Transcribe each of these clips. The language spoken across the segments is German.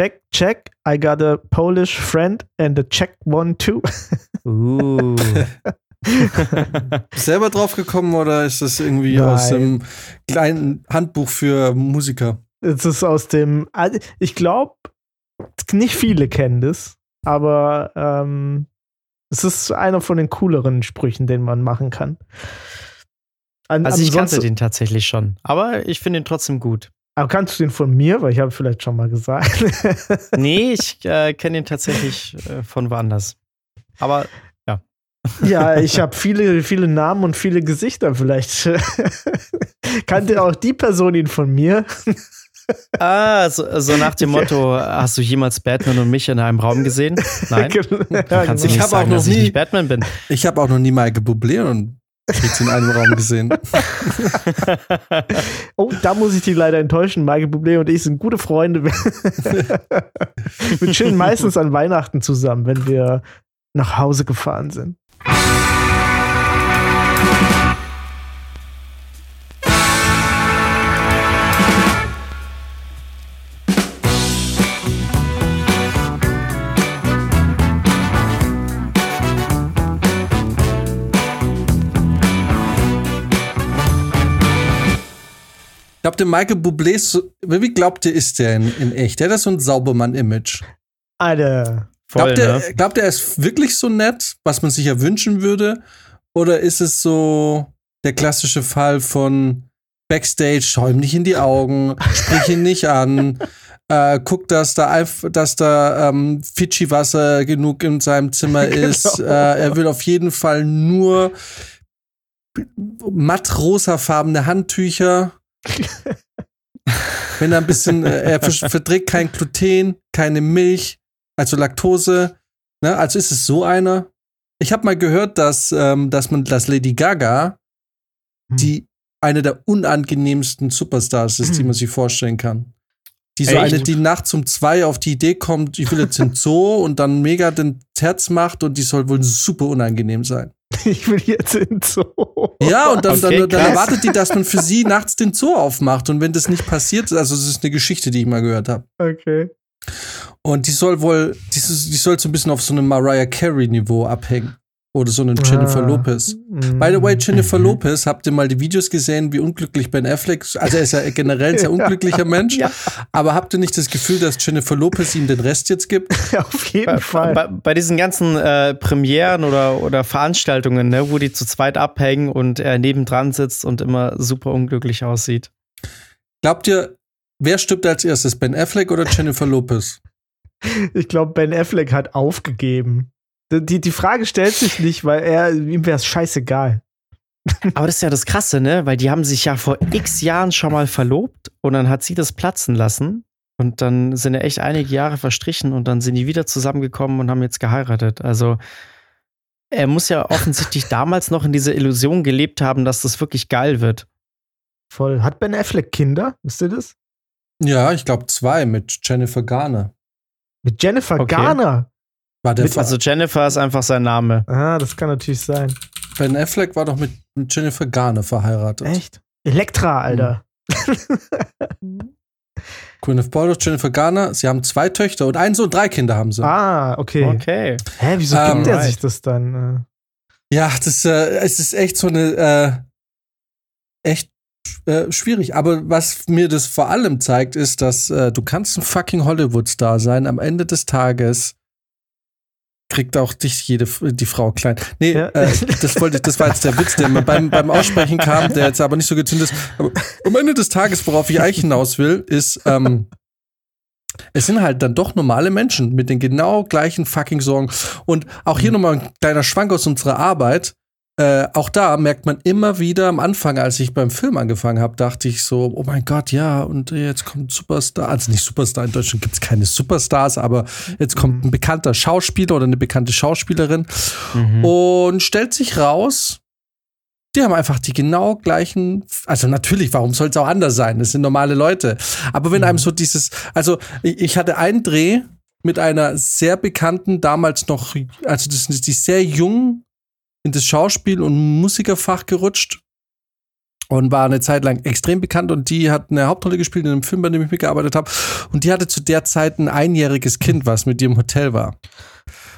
check, check. I got a Polish friend and a Czech one too. Uh. Selber drauf gekommen oder ist das irgendwie Nein. aus dem kleinen Handbuch für Musiker? Es ist aus dem, also ich glaube, nicht viele kennen das, aber ähm, es ist einer von den cooleren Sprüchen, den man machen kann. An, Also ich kannte den tatsächlich schon. Aber ich finde ihn trotzdem gut. Aber kannst du den von mir? Weil ich habe vielleicht schon mal gesagt. Nee, ich äh, kenne ihn tatsächlich äh, von woanders. Aber ja, ich habe viele, viele Namen und viele Gesichter. Vielleicht kannte auch die Person ihn von mir. ah, so, so nach dem Motto, hast du jemals Batman und mich in einem Raum gesehen? Nein. Ja, Du kannst du Ich nicht auch sagen, noch dass ich nie- nicht Batman bin. Ich habe auch noch nie Michael Bublé und Fritz in einem Raum gesehen. Oh, da muss ich dich leider enttäuschen. Michael Bublé und ich sind gute Freunde. wir chillen meistens an Weihnachten zusammen, wenn wir nach Hause gefahren sind. Glaubt ihr, Michael Bublé so, wie glaubt ihr, ist der in, in echt? Der hat das so ein Saubermann-Image. Alter. Voll, Glaubt, ihr, ne? glaubt ihr, er ist wirklich so nett, was man sich ja wünschen würde? Oder ist es so der klassische Fall von Backstage, schau ihm nicht in die Augen, sprich ihn nicht an, äh, guck, dass da, dass da ähm, Fidschi-Wasser genug in seinem Zimmer ist. Genau. Äh, er will auf jeden Fall nur matt-rosafarbene Handtücher. Wenn er ein bisschen, äh, er ver- verträgt kein Gluten, keine Milch, also Laktose. Ne? Also ist es so einer. Ich habe mal gehört, dass, ähm, dass man, dass Lady Gaga Hm. die eine der unangenehmsten Superstars ist, die man sich vorstellen kann. Die so Echt? eine, die nachts um zwei auf die Idee kommt, ich will jetzt in Zoo und dann mega den Herz macht und die soll wohl super unangenehm sein. Ich will jetzt in Zoo. Ja, und dann, Okay, dann, dann erwartet die, dass man für sie nachts den Zoo aufmacht. Und wenn das nicht passiert, also es ist eine Geschichte, die ich mal gehört habe. Okay. Und die soll wohl, die, die soll so ein bisschen auf so einem Mariah Carey-Niveau abhängen. Oder so einem Jennifer Ah. Lopez. Mm. By the way, Jennifer Mhm. Lopez, habt ihr mal die Videos gesehen, wie unglücklich Ben Affleck, also er ist ja generell ein sehr unglücklicher Mensch, Ja. aber habt ihr nicht das Gefühl, dass Jennifer Lopez ihm den Rest jetzt gibt? Auf jeden Bei, Fall. bei, bei diesen ganzen äh, Premieren oder, oder Veranstaltungen, ne, wo die zu zweit abhängen und er nebendran sitzt und immer super unglücklich aussieht. Glaubt ihr, wer stirbt als erstes, Ben Affleck oder Jennifer Lopez? Ich glaube, Ben Affleck hat aufgegeben. Die, die Frage stellt sich nicht, weil er, ihm wäre es scheißegal. Aber das ist ja das Krasse, ne? Weil die haben sich ja vor x Jahren schon mal verlobt und dann hat sie das platzen lassen. Und dann sind ja echt einige Jahre verstrichen und dann sind die wieder zusammengekommen und haben jetzt geheiratet. Also er muss ja offensichtlich damals noch in dieser Illusion gelebt haben, dass das wirklich geil wird. Voll. Hat Ben Affleck Kinder? Wisst ihr das? Ja, ich glaube zwei mit Jennifer Garner. Mit Jennifer Okay. Garner. War der Mit- Also Jennifer ist einfach sein Name. Ah, das kann natürlich sein. Ben Affleck war doch mit, mit Jennifer Garner verheiratet. Echt? Elektra, Alter. Gwyneth Paltrow, Jennifer Garner, sie haben zwei Töchter und einen Sohn, drei Kinder haben sie. Ah, okay. Okay. Hä, wieso Ähm, gibt er sich das dann? Ja, das äh, es ist echt so eine äh, echt äh, schwierig. Aber was mir das vor allem zeigt, ist, dass äh, du kannst ein fucking Hollywood-Star sein. Am Ende des Tages kriegt auch dich jede die Frau klein. Nee, Ja. äh, das wollte ich, das war jetzt der Witz, der mir beim, beim Aussprechen kam, der jetzt aber nicht so gezündet ist. Aber am Ende des Tages, worauf ich eigentlich hinaus will, ist, ähm, es sind halt dann doch normale Menschen mit den genau gleichen fucking Sorgen. Und auch hier nochmal ein kleiner Schwank aus unserer Arbeit. Äh, auch da merkt man immer wieder am Anfang, als ich beim Film angefangen habe, dachte ich so, oh mein Gott, ja, und jetzt kommt ein Superstar. Also nicht Superstar, in Deutschland gibt es keine Superstars, aber jetzt kommt ein bekannter Schauspieler oder eine bekannte Schauspielerin Mhm. und stellt sich raus, die haben einfach die genau gleichen, also natürlich, warum soll es auch anders sein? Das sind normale Leute. Aber wenn einem so dieses, also ich, ich hatte einen Dreh mit einer sehr bekannten, damals noch, also das ist die sehr jung in das Schauspiel- und Musikerfach gerutscht. und war eine Zeit lang extrem bekannt und die hat eine Hauptrolle gespielt in einem Film, bei dem ich mitgearbeitet habe. Und die hatte zu der Zeit ein einjähriges Kind, was mit ihr im Hotel war.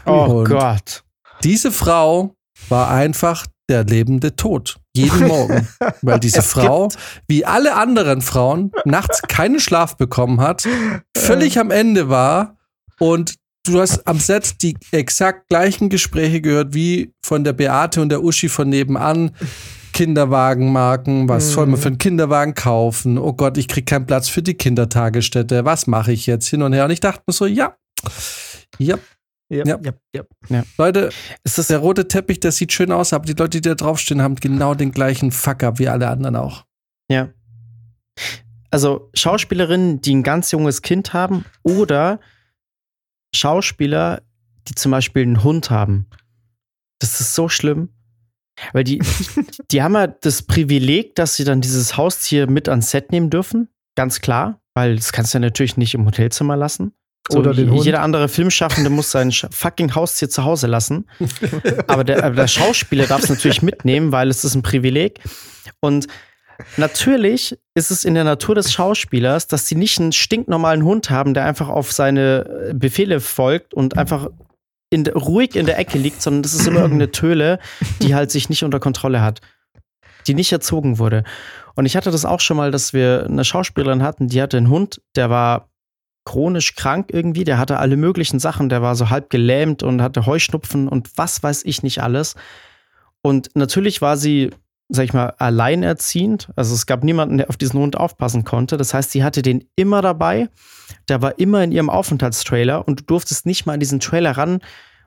Oh Und Gott. Diese Frau war einfach der lebende Tod. Jeden Morgen. Weil diese Es Frau, wie alle anderen Frauen, nachts keinen Schlaf bekommen hat, völlig am Ende war und du hast am Set die exakt gleichen Gespräche gehört wie von der Beate und der Uschi von nebenan. Kinderwagenmarken, was soll man für einen Kinderwagen kaufen? Oh Gott, ich krieg keinen Platz für die Kindertagesstätte. Was mache ich jetzt hin und her? Und ich dachte mir so, ja, ja, Ja, Ja. ja, ja. Leute, Ist das der rote Teppich, das sieht schön aus, aber die Leute, die da draufstehen, haben genau den gleichen Fuck-up wie alle anderen auch. Ja. Also Schauspielerinnen, die ein ganz junges Kind haben oder Schauspieler, die zum Beispiel einen Hund haben. Das ist so schlimm. Weil die, die haben ja das Privileg, dass sie dann dieses Haustier mit ans Set nehmen dürfen. Ganz klar. Weil das kannst du ja natürlich nicht im Hotelzimmer lassen. So, Oder den Hund. Jeder andere Filmschaffende muss sein fucking Haustier zu Hause lassen. Aber der, aber der Schauspieler darf es natürlich mitnehmen, weil es ist ein Privileg. Und natürlich ist es in der Natur des Schauspielers, dass sie nicht einen stinknormalen Hund haben, der einfach auf seine äh, Befehle folgt und einfach in, ruhig in der Ecke liegt, sondern das ist immer irgendeine Töle, die halt sich nicht unter Kontrolle hat. Die nicht erzogen wurde. Und ich hatte das auch schon mal, dass wir eine Schauspielerin hatten, die hatte einen Hund, der war chronisch krank irgendwie, der hatte alle möglichen Sachen, der war so halb gelähmt und hatte Heuschnupfen und was weiß ich nicht alles. Und natürlich war sie, sag ich mal, alleinerziehend. Also es gab niemanden, der auf diesen Hund aufpassen konnte. Das heißt, sie hatte den immer dabei. Der war immer in ihrem Aufenthaltstrailer und du durftest nicht mal an diesen Trailer ran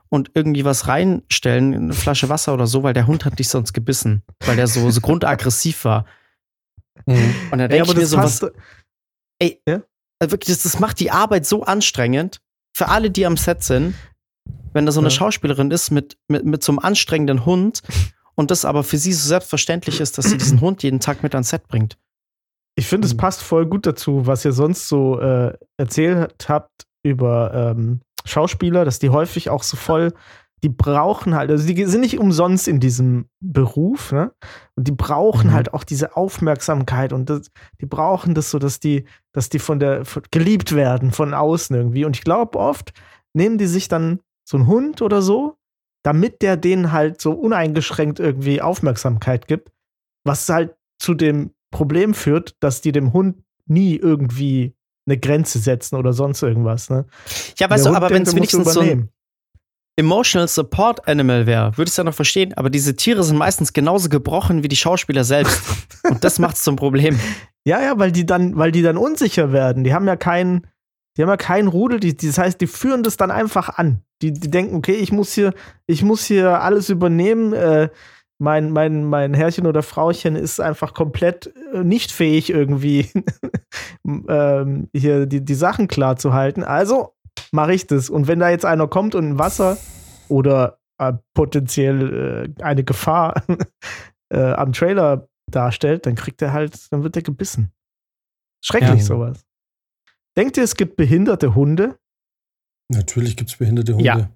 und irgendwie was reinstellen, eine Flasche Wasser oder so, weil der Hund hat dich sonst gebissen, weil der so, so grundaggressiv war. Und da Ja, denke ich mir das so, was, passt. also wirklich, das, das macht die Arbeit so anstrengend für alle, die am Set sind, wenn da so eine Ja. Schauspielerin ist mit, mit, mit so einem anstrengenden Hund und das aber für sie so selbstverständlich ist, dass sie diesen Hund jeden Tag mit ans Set bringt. Ich finde, es Mhm. passt voll gut dazu, was ihr sonst so äh, erzählt habt über ähm, Schauspieler, dass die häufig auch so voll, die brauchen halt, also die sind nicht umsonst in diesem Beruf, ne? Und die brauchen Mhm. halt auch diese Aufmerksamkeit und das, die brauchen das so, dass die, dass die von der von, geliebt werden von außen irgendwie. Und ich glaube, oft nehmen die sich dann so einen Hund oder so, damit der denen halt so uneingeschränkt irgendwie Aufmerksamkeit gibt, was halt zu dem Problem führt, dass die dem Hund nie irgendwie eine Grenze setzen oder sonst irgendwas. Ne? Ja, weißt Der du, Hund aber wenn es wenigstens so ein. Emotional Support Animal wäre, würde ich es ja noch verstehen, aber diese Tiere sind meistens genauso gebrochen wie die Schauspieler selbst. und das macht es zum Problem. Ja, ja, weil die dann, weil die dann unsicher werden. Die haben ja keinen, die haben ja keinen Rudel. Die, die, das heißt, die führen das dann einfach an. Die, die denken, okay, ich muss hier, ich muss hier alles übernehmen. Äh, mein, mein, mein Herrchen oder Frauchen ist einfach komplett äh, nicht fähig, irgendwie ähm, hier die, die Sachen klar zu halten. Also mache ich das. Und wenn da jetzt einer kommt und ein Wasser oder äh, potenziell äh, eine Gefahr äh, am Trailer darstellt, dann kriegt er halt, dann wird er gebissen. Schrecklich Ja. sowas. Denkt ihr, es gibt behinderte Hunde? Natürlich gibt es behinderte Hunde. Ja.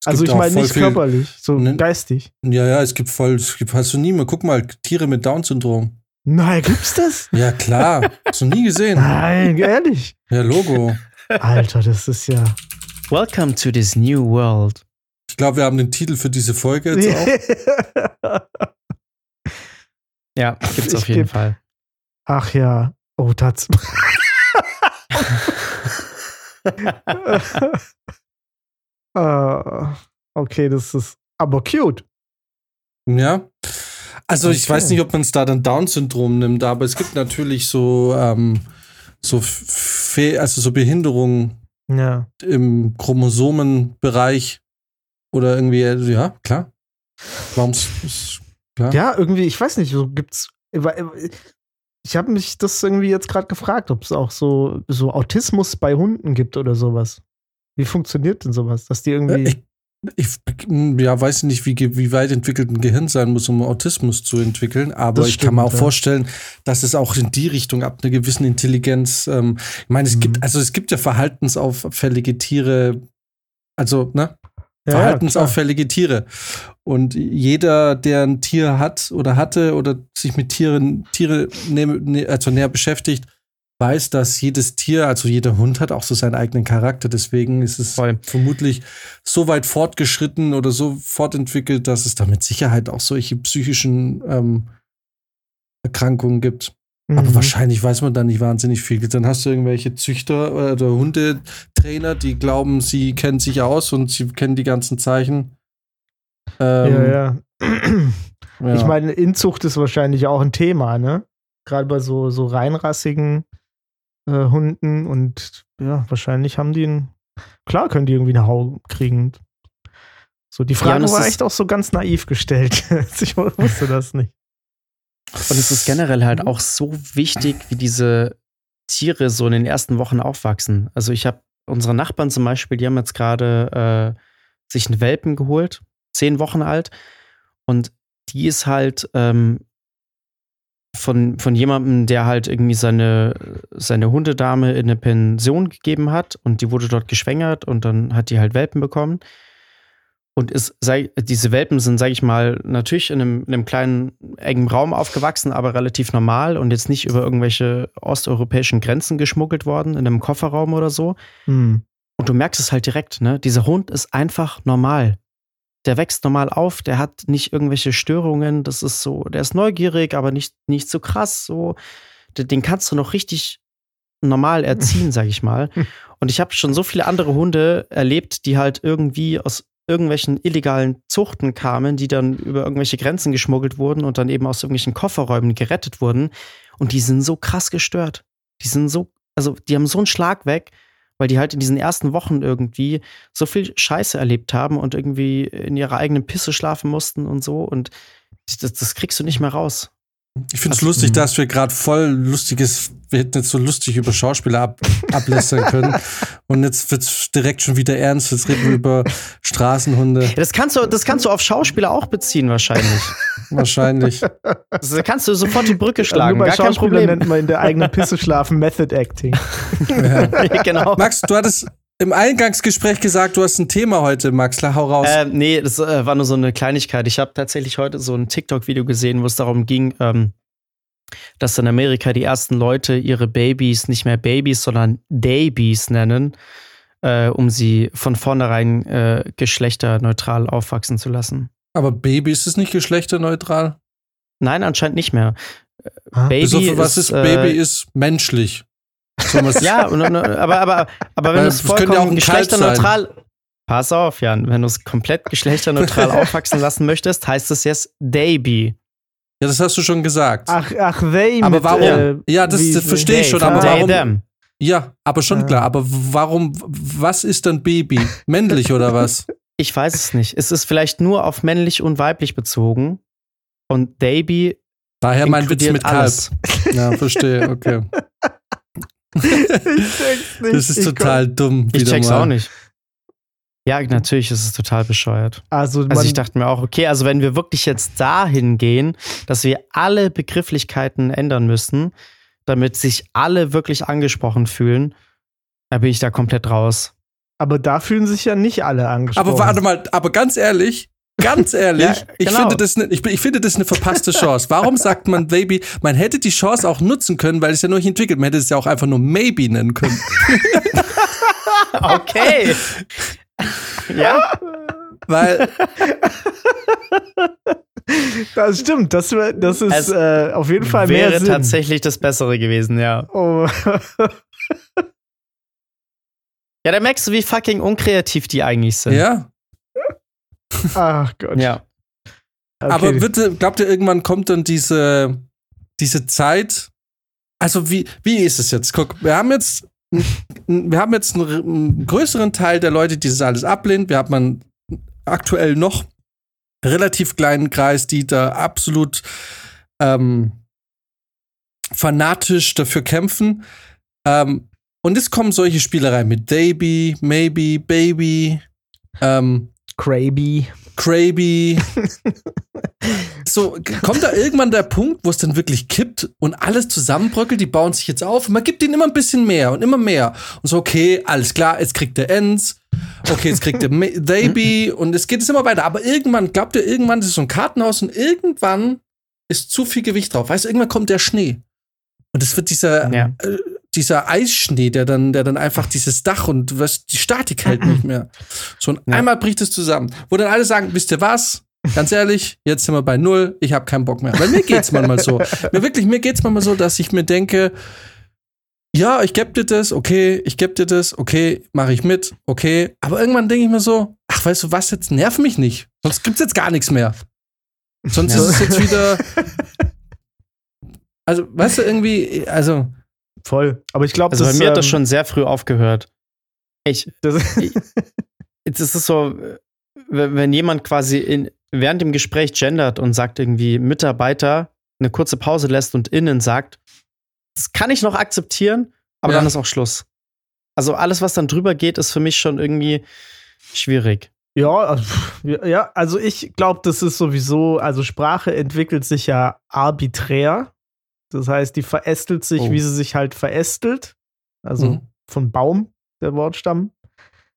Es also ich meine nicht viel- körperlich, so Ne- geistig. Ja, ja, es gibt voll, es gibt, hast du nie mal, guck mal, Tiere mit Down-Syndrom. Nein, gibt's das? Ja, klar. hast du nie gesehen. Nein, ehrlich. Ja, Logo. Alter, das ist ja. Welcome to this new world. Ich glaube, wir haben den Titel für diese Folge jetzt auch. Ja, gibt's Ich auf jeden geb- Fall. Ach ja. Oh, Tats. Ah, okay, das ist aber cute. Ja. Also ich Okay. weiß nicht, ob man es da dann Down-Syndrom nimmt, aber es gibt natürlich so, ähm, so, Fe also so Behinderungen Ja. im Chromosomenbereich oder irgendwie, ja, klar. Warum ist klar? Ja, irgendwie, ich weiß nicht, so gibt's. Ich habe mich das irgendwie jetzt gerade gefragt, ob es auch so, so Autismus bei Hunden gibt oder sowas. Wie funktioniert denn sowas? Dass die irgendwie. Äh, Ich, ich ja, weiß nicht, wie, wie weit entwickelt ein Gehirn sein muss, um Autismus zu entwickeln, aber Das ich kann mir auch stimmt, ja. vorstellen, dass es auch in die Richtung ab einer gewissen Intelligenz, ähm, ich meine, es Mhm. gibt, also es gibt ja verhaltensauffällige Tiere, also, ne? Ja, verhaltensauffällige Tiere. Und jeder, der ein Tier hat oder hatte oder sich mit Tieren, Tiere also näher beschäftigt, weiß, dass jedes Tier, also jeder Hund hat auch so seinen eigenen Charakter. Deswegen ist es Voll. vermutlich so weit fortgeschritten oder so fortentwickelt, dass es da mit Sicherheit auch solche psychischen ähm, Erkrankungen gibt. Aber Mhm. wahrscheinlich weiß man da nicht wahnsinnig viel. Dann hast du irgendwelche Züchter oder Hundetrainer, die glauben, sie kennen sich aus und sie kennen die ganzen Zeichen. Ähm, Ja, ja. ja. Ich meine, Inzucht ist wahrscheinlich auch ein Thema, ne? Gerade bei so, so reinrassigen äh, Hunden und ja, wahrscheinlich haben die einen, klar können die irgendwie eine Hau kriegen. So, die Frage es war echt auch so ganz naiv gestellt. ich wusste das nicht. Und es ist generell halt auch so wichtig, wie diese Tiere so in den ersten Wochen aufwachsen. Also ich habe unsere Nachbarn zum Beispiel, die haben jetzt gerade äh, sich einen Welpen geholt, zehn Wochen alt. Und die ist halt ähm, von, von jemandem, der halt irgendwie seine, seine Hundedame in eine Pension gegeben hat und die wurde dort geschwängert und dann hat die halt Welpen bekommen. Und ist, sei, diese Welpen sind, sage ich mal, natürlich in einem, in einem kleinen, engen Raum aufgewachsen, aber relativ normal und jetzt nicht über irgendwelche osteuropäischen Grenzen geschmuggelt worden, in einem Kofferraum oder so. Hm. Und du merkst es halt direkt, ne? Dieser Hund ist einfach normal. Der wächst normal auf, der hat nicht irgendwelche Störungen, das ist so, der ist neugierig, aber nicht, nicht so krass, so. Den den kannst du noch richtig normal erziehen, sag ich mal. Und ich habe schon so viele andere Hunde erlebt, die halt irgendwie aus irgendwelchen illegalen Zuchten kamen, die dann über irgendwelche Grenzen geschmuggelt wurden und dann eben aus irgendwelchen Kofferräumen gerettet wurden. Und die sind so krass gestört. Die sind so, also die haben so einen Schlag weg, weil die halt in diesen ersten Wochen irgendwie so viel Scheiße erlebt haben und irgendwie in ihrer eigenen Pisse schlafen mussten und so. Und das, das kriegst du nicht mehr raus. Ich finde es lustig, mhm. dass wir gerade voll lustiges, wir hätten jetzt so lustig über Schauspieler ab, ablästern können. Und jetzt wird's direkt schon wieder ernst. Jetzt reden wir über Straßenhunde. Ja, Das kannst du, das kannst du auf Schauspieler auch beziehen, wahrscheinlich. Wahrscheinlich. Das, da kannst du sofort die Brücke schlagen, nur bei gar kein Problem. nennt man in der eigenen Pisse schlafen Method Acting. genau. Max, du hattest im Eingangsgespräch gesagt, du hast ein Thema heute, Max. Hau raus. Äh, nee, das äh, war nur so eine Kleinigkeit. Ich habe tatsächlich heute so ein TikTok-Video gesehen, wo es darum ging, ähm, dass in Amerika die ersten Leute ihre Babys nicht mehr Babys, sondern Dabies nennen, äh, um sie von vornherein äh, geschlechterneutral aufwachsen zu lassen. Aber Baby ist es nicht geschlechterneutral? Nein, anscheinend nicht mehr. Ah, Baby auf was ist, ist, äh, Baby ist menschlich. So was- Ja, und, und, aber, aber, aber wenn du es ja vollkommen Kalb geschlechterneutral. Pass auf, Jan, wenn du es komplett geschlechterneutral aufwachsen lassen möchtest, heißt es jetzt Baby. Ja, das hast du schon gesagt. Ach, ach, they Aber mit, warum? äh, Ja, das- das verstehe ich schon, aber They, warum- them. Ja, aber schon Ah. klar. Aber warum, was ist dann Baby? Männlich oder was? Ich weiß es nicht. Es ist vielleicht nur auf männlich und weiblich bezogen. Und Baby Daher mein Witz mit Kalb. alles. Ja, verstehe, okay. Ich check's nicht. Das ist Ich total dumm. Ich check's mal. auch nicht. Ja, natürlich ist es total bescheuert. Also, Also ich dachte mir auch, okay, also wenn wir wirklich jetzt dahin gehen, dass wir alle Begrifflichkeiten ändern müssen, damit sich alle wirklich angesprochen fühlen, da bin ich da komplett raus. aber da fühlen sich ja nicht alle angesprochen. Aber warte mal, aber ganz ehrlich, ganz ehrlich, Ja, ich, genau. finde das ne, ich, ich finde das eine verpasste Chance. Warum sagt man Baby? Man hätte die Chance auch nutzen können, weil es ja nur nicht entwickelt. Man hätte es ja auch einfach nur Maybe nennen können. Okay. ja, Weil, Das stimmt, das, wär- das ist äh, auf jeden Fall mehr wäre Sinn. tatsächlich das Bessere gewesen, ja. Oh. Ja, da merkst du, wie fucking unkreativ die eigentlich sind. ja. Ach Gott. Ja. Okay. Aber bitte, glaubt ihr, irgendwann kommt dann diese, diese Zeit? Also, wie, wie ist es jetzt? Guck, wir haben jetzt, wir haben jetzt einen, einen größeren Teil der Leute, die das alles ablehnt. Wir haben einen aktuell noch relativ kleinen Kreis, die da absolut ähm, fanatisch dafür kämpfen. Ähm, und es kommen solche Spielereien mit Baby, Maybe, Baby, ähm, Craby. Craby. so, kommt da irgendwann der Punkt, wo es dann wirklich kippt und alles zusammenbröckelt, die bauen sich jetzt auf und man gibt ihnen immer ein bisschen mehr und immer mehr. Und so, okay, alles klar, jetzt kriegt der Ends okay, jetzt kriegt they be und es geht es immer weiter. Aber irgendwann, glaubt ihr, irgendwann ist es so ein Kartenhaus und irgendwann ist zu viel Gewicht drauf. Weißt du, irgendwann kommt der Schnee. Und es wird dieser, Ja. äh, dieser Eisschnee, der dann, der dann einfach dieses Dach und was, die Statik hält nicht mehr. So, und Ja. einmal bricht es zusammen. Wo dann alle sagen, wisst ihr was? Ganz ehrlich, jetzt sind wir bei null, ich habe keinen Bock mehr. Weil mir geht's manchmal so. Mir wirklich, mir geht's manchmal so, dass ich mir denke, ja, ich geb dir das, okay, ich geb dir das, okay, mache ich mit, okay. Aber irgendwann denke ich mir so, ach, weißt du was, jetzt nerv mich nicht. Sonst gibt's jetzt gar nichts mehr. Sonst Ja. ist es jetzt wieder. Also, weißt du, irgendwie, also, Voll. Aber ich glaube, Also bei mir hat das ähm, schon sehr früh aufgehört. Ich, Das, das ist so, äh, wenn jemand quasi in, während dem Gespräch gendert und sagt irgendwie Mitarbeiter eine kurze Pause lässt und innen sagt, das kann ich noch akzeptieren, aber Ja. dann ist auch Schluss. Also alles, was dann drüber geht, ist für mich schon irgendwie schwierig. Ja, also, ja, also ich glaube, das ist sowieso, also Sprache entwickelt sich ja arbiträr. Das heißt, die verästelt sich, Oh. wie sie sich halt verästelt. Also Mhm. von Baum, der Wortstamm.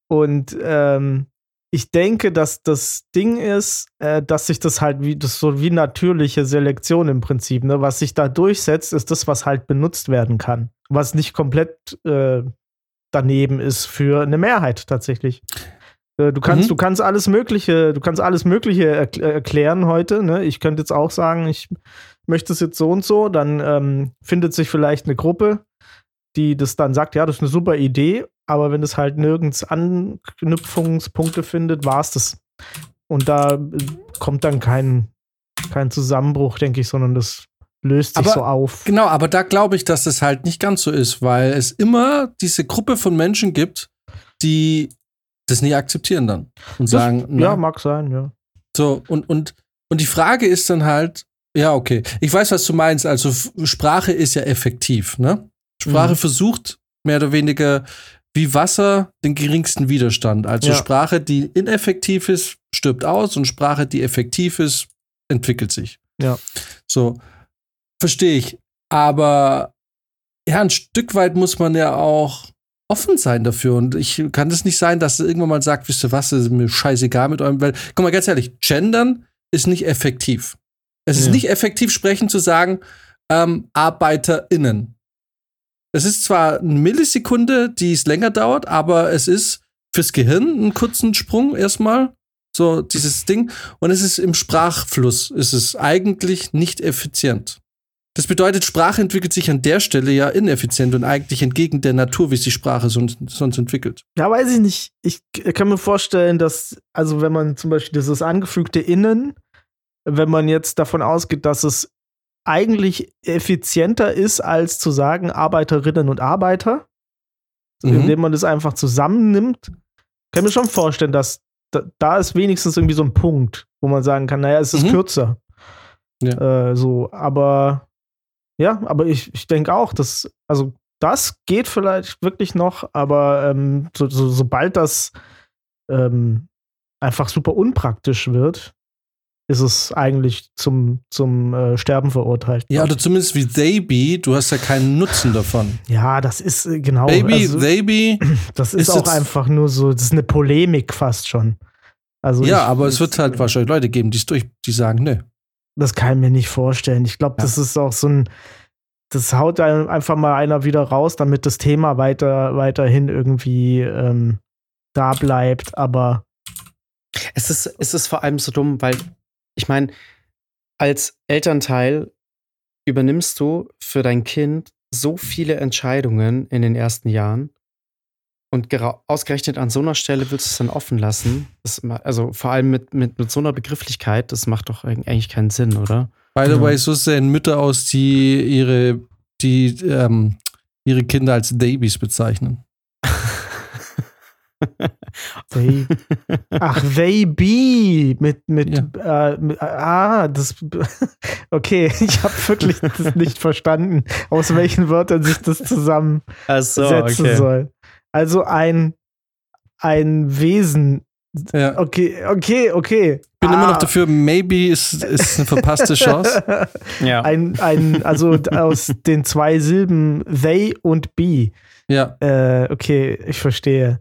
Und ähm, ich denke, dass das Ding ist, äh, dass sich das halt wie, das so wie natürliche Selektion im Prinzip, ne? Was sich da durchsetzt, ist das, was halt benutzt werden kann. Was nicht komplett äh, daneben ist für eine Mehrheit tatsächlich. Äh, Du kannst, Mhm. du kannst alles Mögliche, du kannst alles Mögliche erkl erklären heute. Ne? Ich könnte jetzt auch sagen, ich möchte es jetzt so und so. Dann ähm, findet sich vielleicht eine Gruppe, die das dann sagt, ja, das ist eine super Idee. Aber wenn es halt nirgends Anknüpfungspunkte findet, war es das. Und da äh, kommt dann kein, kein Zusammenbruch, denke ich, sondern das löst sich Aber so auf. genau, aber da glaube ich, dass es halt nicht ganz so ist, weil es immer diese Gruppe von Menschen gibt, die das nie akzeptieren dann und Das- sagen, Ja, na, mag sein, ja. So, und, und, und die Frage ist dann halt, ja, okay, ich weiß, was du meinst. Also Sprache ist ja effektiv, ne? Sprache Mhm. versucht mehr oder weniger wie Wasser den geringsten Widerstand. Also Ja. Sprache, die ineffektiv ist, stirbt aus und Sprache, die effektiv ist, entwickelt sich. Ja. So, verstehe ich. Aber ja, ein Stück weit muss man ja auch offen sein dafür. Und ich kann es nicht sein, dass irgendwann mal sagt, wisst ihr was, ist mir scheißegal mit eurem Welt. Guck mal, ganz ehrlich, gendern ist nicht effektiv. Es ist Ja. nicht effektiv, sprechen zu sagen, ähm, ArbeiterInnen. Es ist zwar eine Millisekunde, die es länger dauert, aber es ist fürs Gehirn einen kurzen Sprung erstmal. So dieses Ding. Und es ist im Sprachfluss. Es ist eigentlich nicht effizient. Das bedeutet, Sprache entwickelt sich an der Stelle ja ineffizient und eigentlich entgegen der Natur, wie sich Sprache sonst, sonst entwickelt. Ja, weiß ich nicht. Ich kann mir vorstellen, dass, also wenn man zum Beispiel dieses angefügte Innen, wenn man jetzt davon ausgeht, dass es eigentlich effizienter ist, als zu sagen Arbeiterinnen und Arbeiter, Mhm. indem man das einfach zusammennimmt, kann mir schon vorstellen, dass da, da ist wenigstens irgendwie so ein Punkt, wo man sagen kann, naja, es ist Mhm. kürzer. Äh, so, aber ja, aber ich, ich denke auch, dass, also das geht vielleicht wirklich noch, aber ähm, so, so, sobald das ähm, einfach super unpraktisch wird, ist es eigentlich zum, zum äh, Sterben verurteilt. Ja, oder zumindest wie they be, du hast ja keinen Nutzen davon. ja, das ist äh, genau. Baby, also, be, das ist, ist auch einfach nur so, das ist eine Polemik fast schon. Also ja, ich- aber es wird halt äh, wahrscheinlich Leute geben, die es durch, die sagen, ne. Das kann ich mir nicht vorstellen. Ich glaube, Ja. das ist auch so ein, das haut einem einfach mal einer wieder raus, damit das Thema weiter, weiterhin irgendwie ähm, da bleibt. Aber Es ist, es ist vor allem so dumm, weil ich meine, als Elternteil übernimmst du für dein Kind so viele Entscheidungen in den ersten Jahren und ausgerechnet an so einer Stelle willst du es dann offen lassen. Das, also vor allem mit, mit, mit so einer Begrifflichkeit, das macht doch eig- eigentlich keinen Sinn, oder? By the Ja. way, so sehen Mütter aus, die ihre, die, ähm, ihre Kinder als Babys bezeichnen. they, ach, they be mit, mit, äh, mit ah, das, okay, ich habe wirklich das nicht verstanden, aus welchen Wörtern sich das zusammen Also, setzen soll. Also ein, ein Wesen. Ja. Okay, okay, okay. Ich bin immer noch Ah. dafür, maybe ist, ist eine verpasste Chance. Ja. ein, ein, also aus den zwei Silben they und be. Ja. Äh, okay, ich verstehe.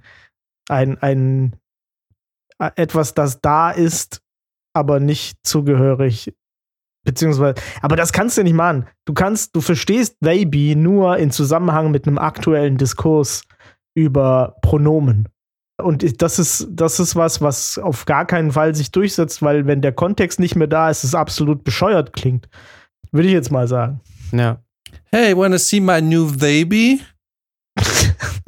Ein, ein etwas, das da ist, aber nicht zugehörig. Beziehungsweise, aber das kannst du nicht machen. Du kannst, du verstehst they be nur in Zusammenhang mit einem aktuellen Diskurs über Pronomen. Und das ist, das ist was, was auf gar keinen Fall sich durchsetzt, weil wenn der Kontext nicht mehr da ist, es absolut bescheuert klingt. Würde ich jetzt mal sagen. Ja. Hey, wanna see my new baby?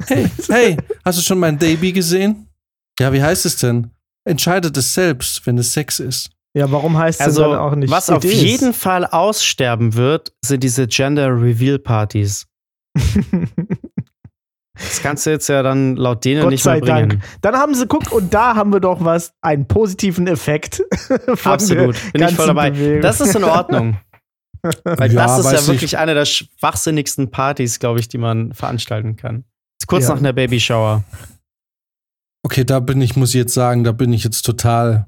Hey, hey, hast du schon mein Baby gesehen? Ja, wie heißt es denn? Entscheidet es selbst, wenn es Sex ist. Ja, warum heißt es Also, dann auch nicht? was auf jeden Fall aussterben wird, sind diese Gender Reveal Partys. Das kannst du jetzt ja dann laut denen Gott nicht sei mehr bringen. Dank. Dann haben sie, guck, und da haben wir doch was, einen positiven Effekt. von Absolut, bin ich voll dabei. Bewegung. Das ist in Ordnung. Weil Ja, das ist ja ich. wirklich eine der schwachsinnigsten Partys, glaube ich, die man veranstalten kann. Kurz Ja. nach einer Babyshower. Okay, da bin ich, muss ich jetzt sagen, da bin ich jetzt total.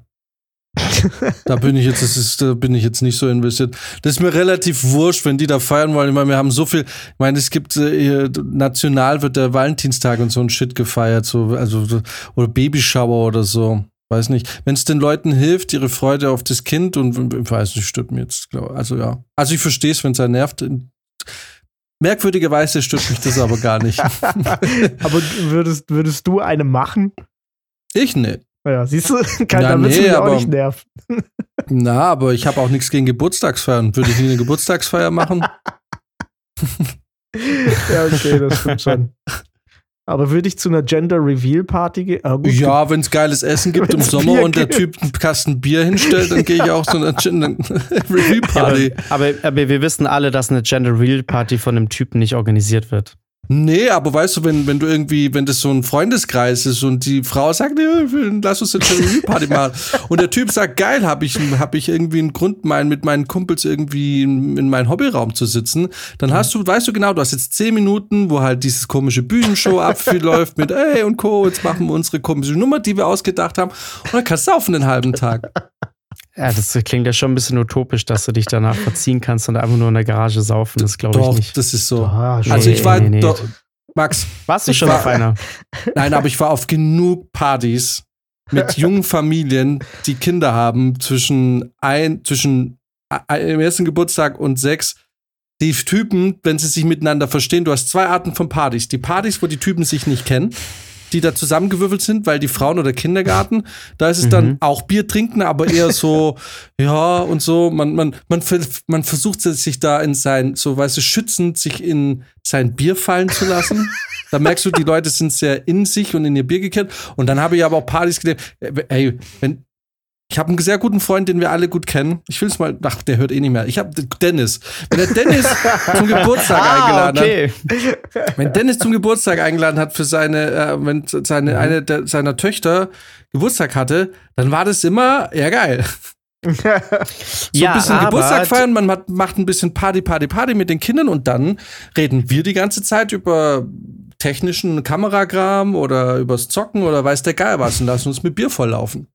Da bin ich jetzt, das ist, da bin ich jetzt nicht so investiert. Das ist mir relativ wurscht, wenn die da feiern wollen. Ich meine, wir haben so viel, ich meine, es gibt äh, national wird der Valentinstag und so ein Shit gefeiert, so, also, so- oder Babyshower oder so. Weiß nicht. Wenn es den Leuten hilft, ihre Freude auf das Kind und ich weiß nicht, stört mir jetzt, glaub, also ja. Also ich verstehe es, wenn es einen nervt. Merkwürdigerweise stört mich das aber gar nicht. Aber würdest, würdest du eine machen? ich ne. Ja, siehst du, keiner wird nee, mich auch aber- nicht nerven. Na, aber ich habe auch nichts gegen Geburtstagsfeiern. Würde ich nie eine Geburtstagsfeier machen? Ja, okay, das stimmt schon. Aber würde ich zu einer Gender Reveal Party gehen? Ah, Ja, wenn es geiles Essen gibt im Sommer Bier und der gibt. Typ einen Kasten Bier hinstellt, dann gehe ich auch zu einer Gender Review Party. Aber, aber wir wissen alle, dass eine Gender Reveal Party von einem Typen nicht organisiert wird. Nee, aber weißt du, wenn, wenn du irgendwie, wenn das so ein Freundeskreis ist und die Frau sagt, lass uns eine Gender Review Party machen und der Typ sagt, geil, habe ich, hab ich irgendwie einen Grund, mein, mit meinen Kumpels irgendwie in, in meinen Hobbyraum zu sitzen, dann hast du, weißt du genau, du hast jetzt zehn Minuten, wo halt dieses komische Bühnenshow abläuft mit, ey und Co., jetzt machen wir unsere komische Nummer, die wir ausgedacht haben und dann kannst du saufen den halben Tag. Ja, das klingt ja schon ein bisschen utopisch, dass du dich danach verziehen kannst und einfach nur in der Garage saufen. Das glaube ich Doch, nicht. das ist so. Ah, Also ich war, nee, nee. doch, Max, Warst du ich schon war- auf einer? nein, aber ich war auf genug Partys mit jungen Familien, die Kinder haben zwischen ein, zwischen äh, im ersten Geburtstag und sechs. Die Typen, wenn sie sich miteinander verstehen, du hast zwei Arten von Partys. Die Partys, wo die Typen sich nicht kennen, die da zusammengewürfelt sind, weil die Frauen oder Kindergarten, da ist es dann Mhm. auch Bier trinken, aber eher so, ja, und so, man, man, man, man versucht sich da in sein, so, weißt du, schützend sich in sein Bier fallen zu lassen. Da merkst du, die Leute sind sehr in sich und in ihr Bier gekehrt. Und dann habe ich aber auch Partys gesehen. Ey, wenn, ich habe einen sehr guten Freund, den wir alle gut kennen. Ich will es mal, ach, der hört eh nicht mehr. Ich habe Dennis. Wenn der Dennis zum Geburtstag eingeladen hat, okay. wenn Dennis zum Geburtstag eingeladen hat für seine, äh, wenn seine, eine der, seiner Töchter Geburtstag hatte, dann war das immer, ja geil. So Ja, ein bisschen Geburtstag feiern, man hat, macht ein bisschen Party, Party, Party mit den Kindern und dann reden wir die ganze Zeit über technischen Kameragram oder übers Zocken oder weiß der Geil was und lassen uns mit Bier volllaufen.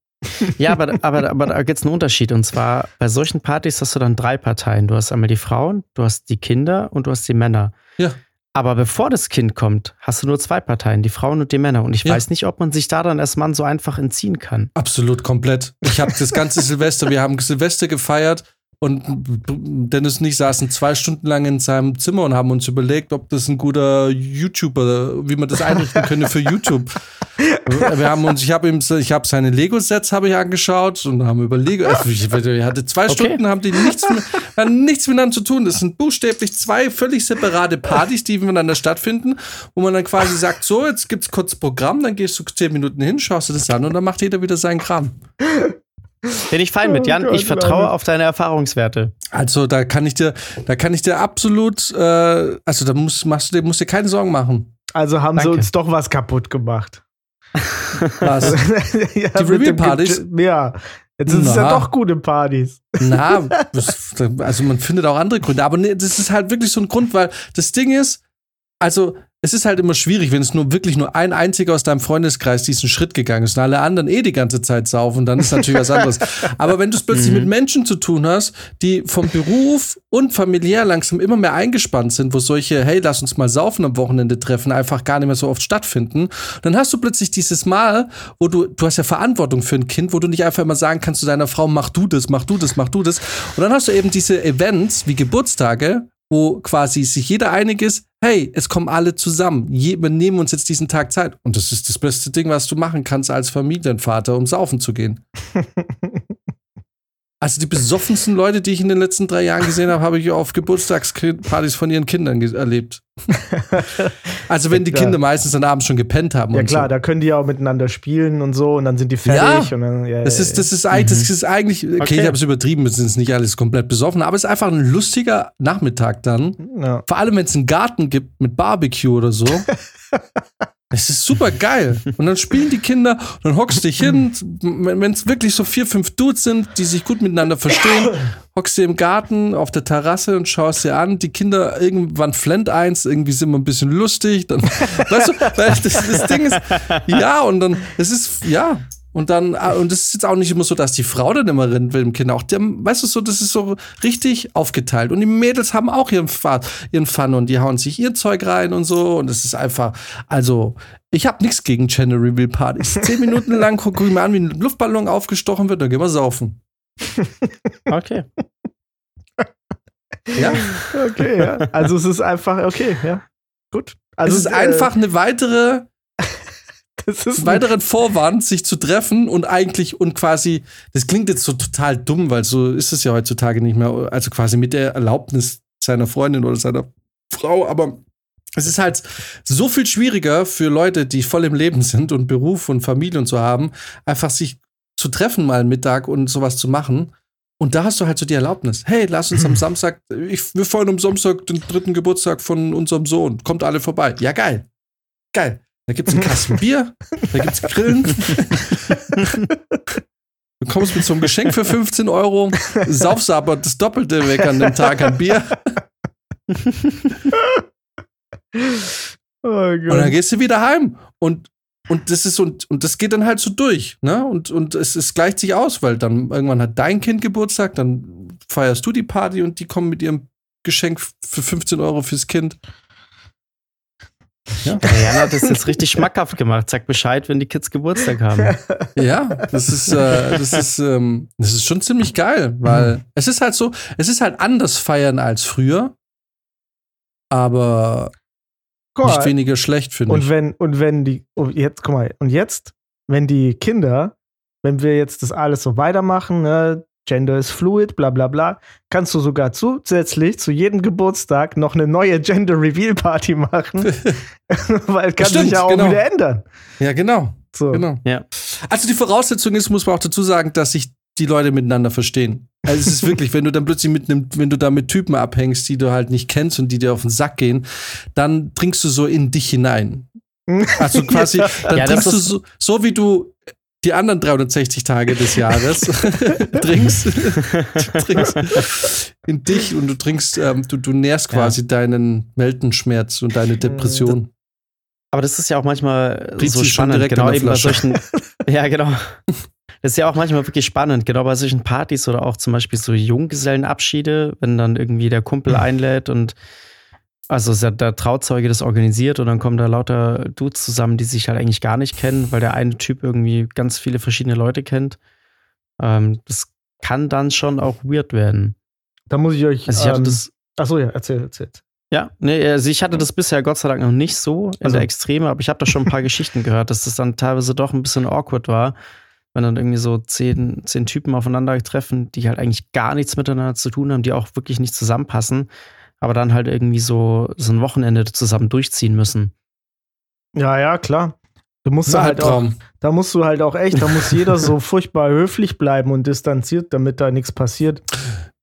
Ja, aber, aber, aber da gibt es einen Unterschied. Und zwar bei solchen Partys hast du dann drei Parteien. Du hast einmal die Frauen, du hast die Kinder und du hast die Männer. Ja. Aber bevor das Kind kommt, hast du nur zwei Parteien, die Frauen und die Männer. Und ich Ja. weiß nicht, ob man sich da dann als Mann so einfach entziehen kann. Absolut komplett. Ich habe das ganze Silvester, wir haben Silvester gefeiert und Dennis und ich saßen zwei Stunden lang in seinem Zimmer und haben uns überlegt, ob das ein guter YouTuber, wie man das einrichten könnte für YouTube. Wir haben uns, ich habe ihm, ich habe seine Lego-Sets habe ich angeschaut und haben überlegt, also ich, hatte zwei Okay. Stunden, haben die nichts, mit- haben nichts miteinander zu tun. Das sind buchstäblich zwei völlig separate Partys, die miteinander stattfinden, wo man dann quasi sagt, so, jetzt gibt's kurz Programm, dann gehst du zehn Minuten hin, schaust du das an und dann macht jeder wieder seinen Kram. Bin ich fein mit, Oh Jan. Gott, ich vertraue Mann. auf deine Erfahrungswerte. Also da kann ich dir, da kann ich dir absolut, äh, also da musst, machst du dir, musst dir keine Sorgen machen. Also haben sie Danke. uns doch was kaputt gemacht. Was? ja, Die mit Reveal-Partys? Ja. Jetzt ist es ja doch gute Partys. Na, also man findet auch andere Gründe, aber nee, das ist halt wirklich so ein Grund, weil das Ding ist, also es ist halt immer schwierig, wenn es nur wirklich nur ein einziger aus deinem Freundeskreis diesen Schritt gegangen ist und alle anderen eh die ganze Zeit saufen, dann ist natürlich was anderes. Aber wenn du es plötzlich mit Menschen zu tun hast, die vom Beruf und familiär langsam immer mehr eingespannt sind, wo solche, hey, lass uns mal saufen am Wochenende treffen, einfach gar nicht mehr so oft stattfinden, dann hast du plötzlich dieses Mal, wo du, du hast ja Verantwortung für ein Kind, wo du nicht einfach immer sagen kannst zu deiner Frau, mach du das, mach du das, mach du das. Und dann hast du eben diese Events wie Geburtstage, wo quasi sich jeder einig ist, hey, es kommen alle zusammen. wir nehmen uns jetzt diesen Tag Zeit. Und das ist das beste Ding, was du machen kannst als Familienvater, um saufen zu gehen. Also die besoffensten Leute, die ich in den letzten drei Jahren gesehen habe, habe ich auf Geburtstagspartys von ihren Kindern erlebt. also wenn die Kinder meistens dann abends schon gepennt haben. Ja klar, so. da können die auch miteinander spielen und so und dann sind die fertig. Ja, dann, ja das, ist, das, ist, mhm. das ist eigentlich, okay, okay. ich habe es übertrieben, es sind nicht alles komplett besoffen, aber es ist einfach ein lustiger Nachmittag dann. Ja. Vor allem, wenn es einen Garten gibt mit Barbecue oder so. Es ist super geil. Und dann spielen die Kinder, dann hockst du dich hin. Wenn es wirklich so vier, fünf Dudes sind, die sich gut miteinander verstehen, hockst du im Garten auf der Terrasse und schaust dir an. Die Kinder irgendwann flennt eins, irgendwie sind wir ein bisschen lustig. Dann, weißt du, das, das Ding ist, ja, und dann, es ist, ja, und dann, ah, und es ist jetzt auch nicht immer so, dass die Frau dann immer rennt will im Kinder. Auch der, weißt du, so, das ist so richtig aufgeteilt. Und die Mädels haben auch ihren, ihren Fun und die hauen sich ihr Zeug rein und so. Und es ist einfach, also, ich habe nichts gegen Channel Reveal Partys. Zehn Minuten lang gucke ich mir an, wie ein Luftballon aufgestochen wird, dann gehen wir saufen. Okay. ja. Okay, ja. Also es ist einfach, okay, ja. Gut. Also es ist äh, einfach eine weitere das ist weiteren Vorwand, sich zu treffen und eigentlich und quasi, das klingt jetzt so total dumm, weil so ist es ja heutzutage nicht mehr, also quasi mit der Erlaubnis seiner Freundin oder seiner Frau, aber es ist halt so viel schwieriger für Leute, die voll im Leben sind und Beruf und Familie und so haben, einfach sich zu treffen mal Mittag und sowas zu machen. Und da hast du halt so die Erlaubnis. Hey, lass uns am Samstag, ich, wir feiern am Samstag den dritten Geburtstag von unserem Sohn. Kommt alle vorbei. Ja, geil. Geil. Da gibt es einen Kasten Bier, da gibt es Grillen. Du kommst mit so einem Geschenk für 15 Euro, saufst aber das Doppelte weg an dem Tag an Bier. Oh und dann gehst du wieder heim. Und, und das ist und, und das geht dann halt so durch, ne? Und, und es, es gleicht sich aus, weil dann irgendwann hat dein Kind Geburtstag, dann feierst du die Party und die kommen mit ihrem Geschenk für 15 Euro fürs Kind. Ja. Jan hat das jetzt richtig schmackhaft gemacht. Sag Bescheid, wenn die Kids Geburtstag haben. Ja, das ist, äh, das ist, ähm, das ist schon ziemlich geil, weil mhm. es ist halt so, es ist halt anders feiern als früher, aber Gott. nicht weniger schlecht, finde ich. Und wenn, und wenn die, oh, jetzt, guck mal, und jetzt, wenn die Kinder, wenn wir jetzt das alles so weitermachen, ne, Gender ist fluid, bla bla bla, kannst du sogar zusätzlich zu jedem Geburtstag noch eine neue Gender Reveal Party machen. Weil kann Stimmt, sich ja auch genau. wieder ändern. Ja, genau. So. genau. Ja. Also die Voraussetzung ist, muss man auch dazu sagen, dass sich die Leute miteinander verstehen. Also es ist wirklich, wenn du dann plötzlich mit einem, wenn du da mit Typen abhängst, die du halt nicht kennst und die dir auf den Sack gehen, dann trinkst du so in dich hinein. Also quasi, ja. dann ja, trinkst du so, so wie du die anderen 360 Tage des Jahres trinkst, trinkst in dich und du trinkst, ähm, du, du nährst quasi ja. deinen Meldenschmerz und deine Depression. Aber das ist ja auch manchmal Blieb so spannend, genau eben bei solchen, ja genau. Das ist ja auch manchmal wirklich spannend, genau bei solchen Partys oder auch zum Beispiel so Junggesellenabschiede, wenn dann irgendwie der Kumpel einlädt und also ist ja der Trauzeuge das organisiert und dann kommen da lauter Dudes zusammen, die sich halt eigentlich gar nicht kennen, weil der eine Typ irgendwie ganz viele verschiedene Leute kennt. Ähm, das kann dann schon auch weird werden. Da muss ich euch. Also ich ähm, das. Achso, ja, erzähl, erzähl. Ja, nee, also ich hatte das bisher Gott sei Dank noch nicht so in also. der Extreme, aber ich habe da schon ein paar Geschichten gehört, dass das dann teilweise doch ein bisschen awkward war, wenn dann irgendwie so zehn, zehn Typen aufeinander treffen, die halt eigentlich gar nichts miteinander zu tun haben, die auch wirklich nicht zusammenpassen aber dann halt irgendwie so, so ein Wochenende zusammen durchziehen müssen. Ja, ja, klar. Du musst halt auch, da musst du halt auch echt, da muss jeder so furchtbar höflich bleiben und distanziert, damit da nichts passiert.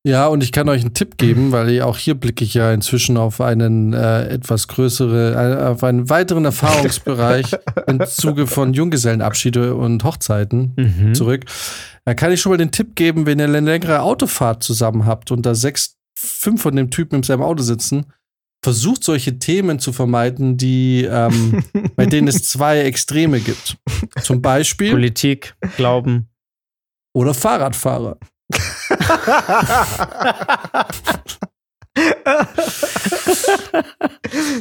Ja, und ich kann euch einen Tipp geben, weil auch hier blicke ich ja inzwischen auf einen äh, etwas größere, äh, auf einen weiteren Erfahrungsbereich im Zuge von Junggesellenabschiede und Hochzeiten mhm. zurück. Da kann ich schon mal den Tipp geben, wenn ihr eine längere Autofahrt zusammen habt und da sechs fünf von dem Typen in seinem Auto sitzen, versucht solche Themen zu vermeiden, die ähm, bei denen es zwei Extreme gibt. Zum Beispiel Politik, Glauben. oder Fahrradfahrer.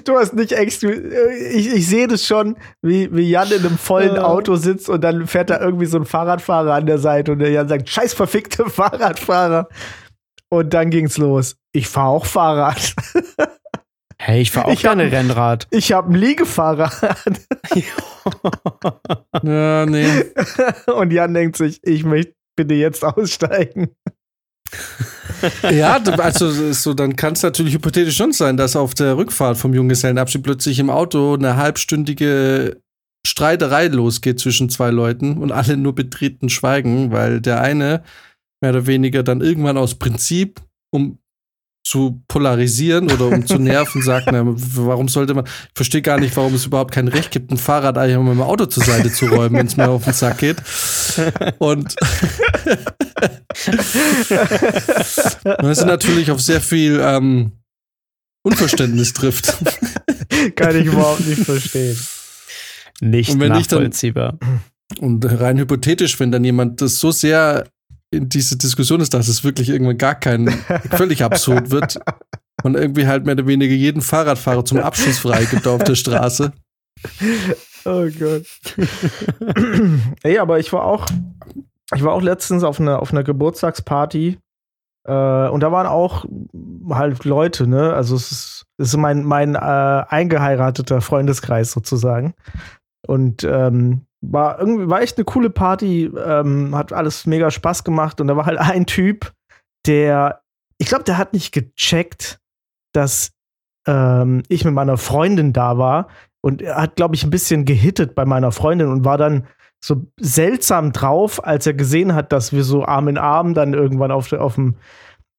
Du hast nicht extra. Ich, ich sehe das schon, wie, wie Jan in einem vollen. Auto sitzt und dann fährt da irgendwie so ein Fahrradfahrer an der Seite und der Jan sagt: Scheiß verfickte Fahrradfahrer. Und dann ging's los. Ich fahre auch Fahrrad. Hey, ich fahre auch Ich hab- gerne Rennrad. Ich habe ein Liegefahrrad. Ja, nee. Und Jan denkt sich: Ich möchte bitte jetzt aussteigen. Ja, also so, dann kann es natürlich hypothetisch schon sein, dass auf der Rückfahrt vom Junggesellenabschied plötzlich im Auto eine halbstündige Streiterei losgeht zwischen zwei Leuten und alle nur betreten schweigen, weil der eine mehr oder weniger dann irgendwann aus Prinzip, um zu polarisieren oder um zu nerven, sagt, na, warum sollte man, ich verstehe gar nicht, warum es überhaupt kein Recht gibt, ein Fahrrad einfach mit dem Auto zur Seite zu räumen, wenn es mir auf den Sack geht. Und und es natürlich auf sehr viel ähm, Unverständnis trifft. Kann ich überhaupt nicht verstehen. Nicht Und wenn ich dann- nachvollziehbar. Und rein hypothetisch, wenn dann jemand das so sehr diese Diskussion ist, dass es wirklich irgendwann gar kein völlig absurd wird und irgendwie halt mehr oder weniger jeden Fahrradfahrer zum Abschluss freigibt auf der Straße. Oh Gott. Ey, aber ich war auch, ich war auch letztens auf einer auf einer Geburtstagsparty äh, und da waren auch halt Leute, ne? Also es ist, es ist mein mein äh, eingeheirateter Freundeskreis sozusagen und ähm, war irgendwie war echt eine coole Party, ähm, hat alles mega Spaß gemacht und da war halt ein Typ, der, ich glaube, der hat nicht gecheckt, dass ähm, ich mit meiner Freundin da war und er hat, glaube ich, ein bisschen gehittet bei meiner Freundin und war dann so seltsam drauf, als er gesehen hat, dass wir so Arm in Arm dann irgendwann auf, auf, dem,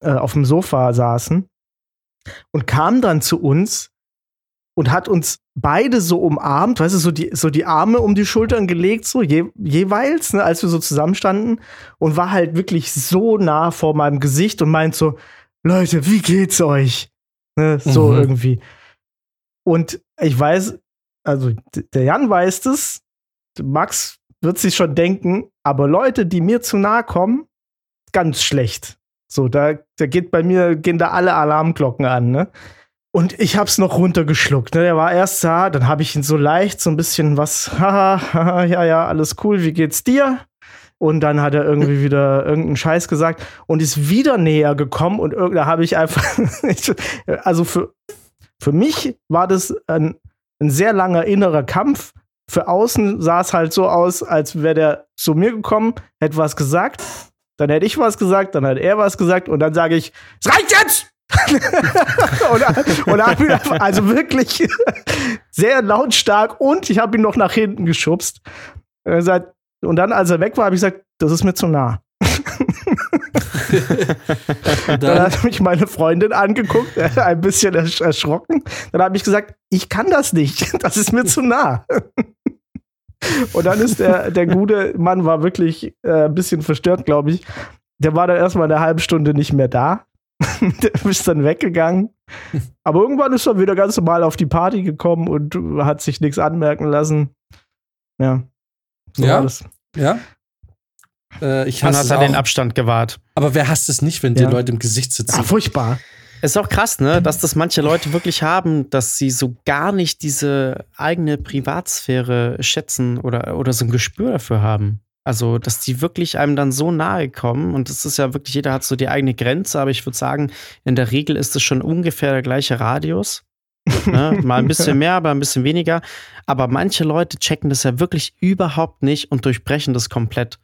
äh, auf dem Sofa saßen und kam dann zu uns und hat uns beide so umarmt, weißt du, so die, so die Arme um die Schultern gelegt, so je, jeweils, ne, als wir so zusammenstanden und war halt wirklich so nah vor meinem Gesicht und meint so, Leute, wie geht's euch? Ne, so Mhm. irgendwie. Und ich weiß, also der Jan weiß es, Max wird sich schon denken, aber Leute, die mir zu nahe kommen, ganz schlecht. So, da, da geht bei mir, gehen da alle Alarmglocken an, ne? Und ich hab's noch runtergeschluckt. Ne? Der war erst da, dann habe ich ihn so leicht so ein bisschen was, haha, haha, ja, ja, alles cool, wie geht's dir? Und dann hat er irgendwie wieder irgendeinen Scheiß gesagt und ist wieder näher gekommen und da habe ich einfach, also für, für mich war das ein, ein sehr langer innerer Kampf. Für außen sah es halt so aus, als wäre der zu mir gekommen, hätte was gesagt, dann hätte ich was gesagt, dann hat er was gesagt und dann sage ich, es reicht jetzt! und, und hab ihn also wirklich sehr lautstark und ich habe ihn noch nach hinten geschubst. Und dann, als er weg war, habe ich gesagt, das ist mir zu nah. Dann dann, hat mich meine Freundin angeguckt, ein bisschen ersch erschrocken. Dann habe ich gesagt, ich kann das nicht. Das ist mir zu nah. Und dann ist der, der gute Mann war wirklich äh, ein bisschen verstört, glaube ich. Der war dann erstmal eine halbe Stunde nicht mehr da. der ist dann weggegangen. Aber irgendwann ist er wieder ganz normal auf die Party gekommen und hat sich nichts anmerken lassen. Ja. So Ja. war das. ja. Äh, ich Man hasse hat an den. Abstand gewahrt. Aber wer hasst es nicht, wenn Ja. dir Leute im Gesicht sitzen? Ah, furchtbar. Ist auch krass, ne, dass das manche Leute wirklich haben, dass sie so gar nicht diese eigene Privatsphäre schätzen oder, oder so ein Gespür dafür haben. Also, dass die wirklich einem dann so nahe kommen und das ist ja wirklich, jeder hat so die eigene Grenze, aber ich würde sagen, in der Regel ist es schon ungefähr der gleiche Radius. Ne? Mal ein bisschen mehr, aber ein bisschen weniger. Aber manche Leute checken das ja wirklich überhaupt nicht und durchbrechen das komplett.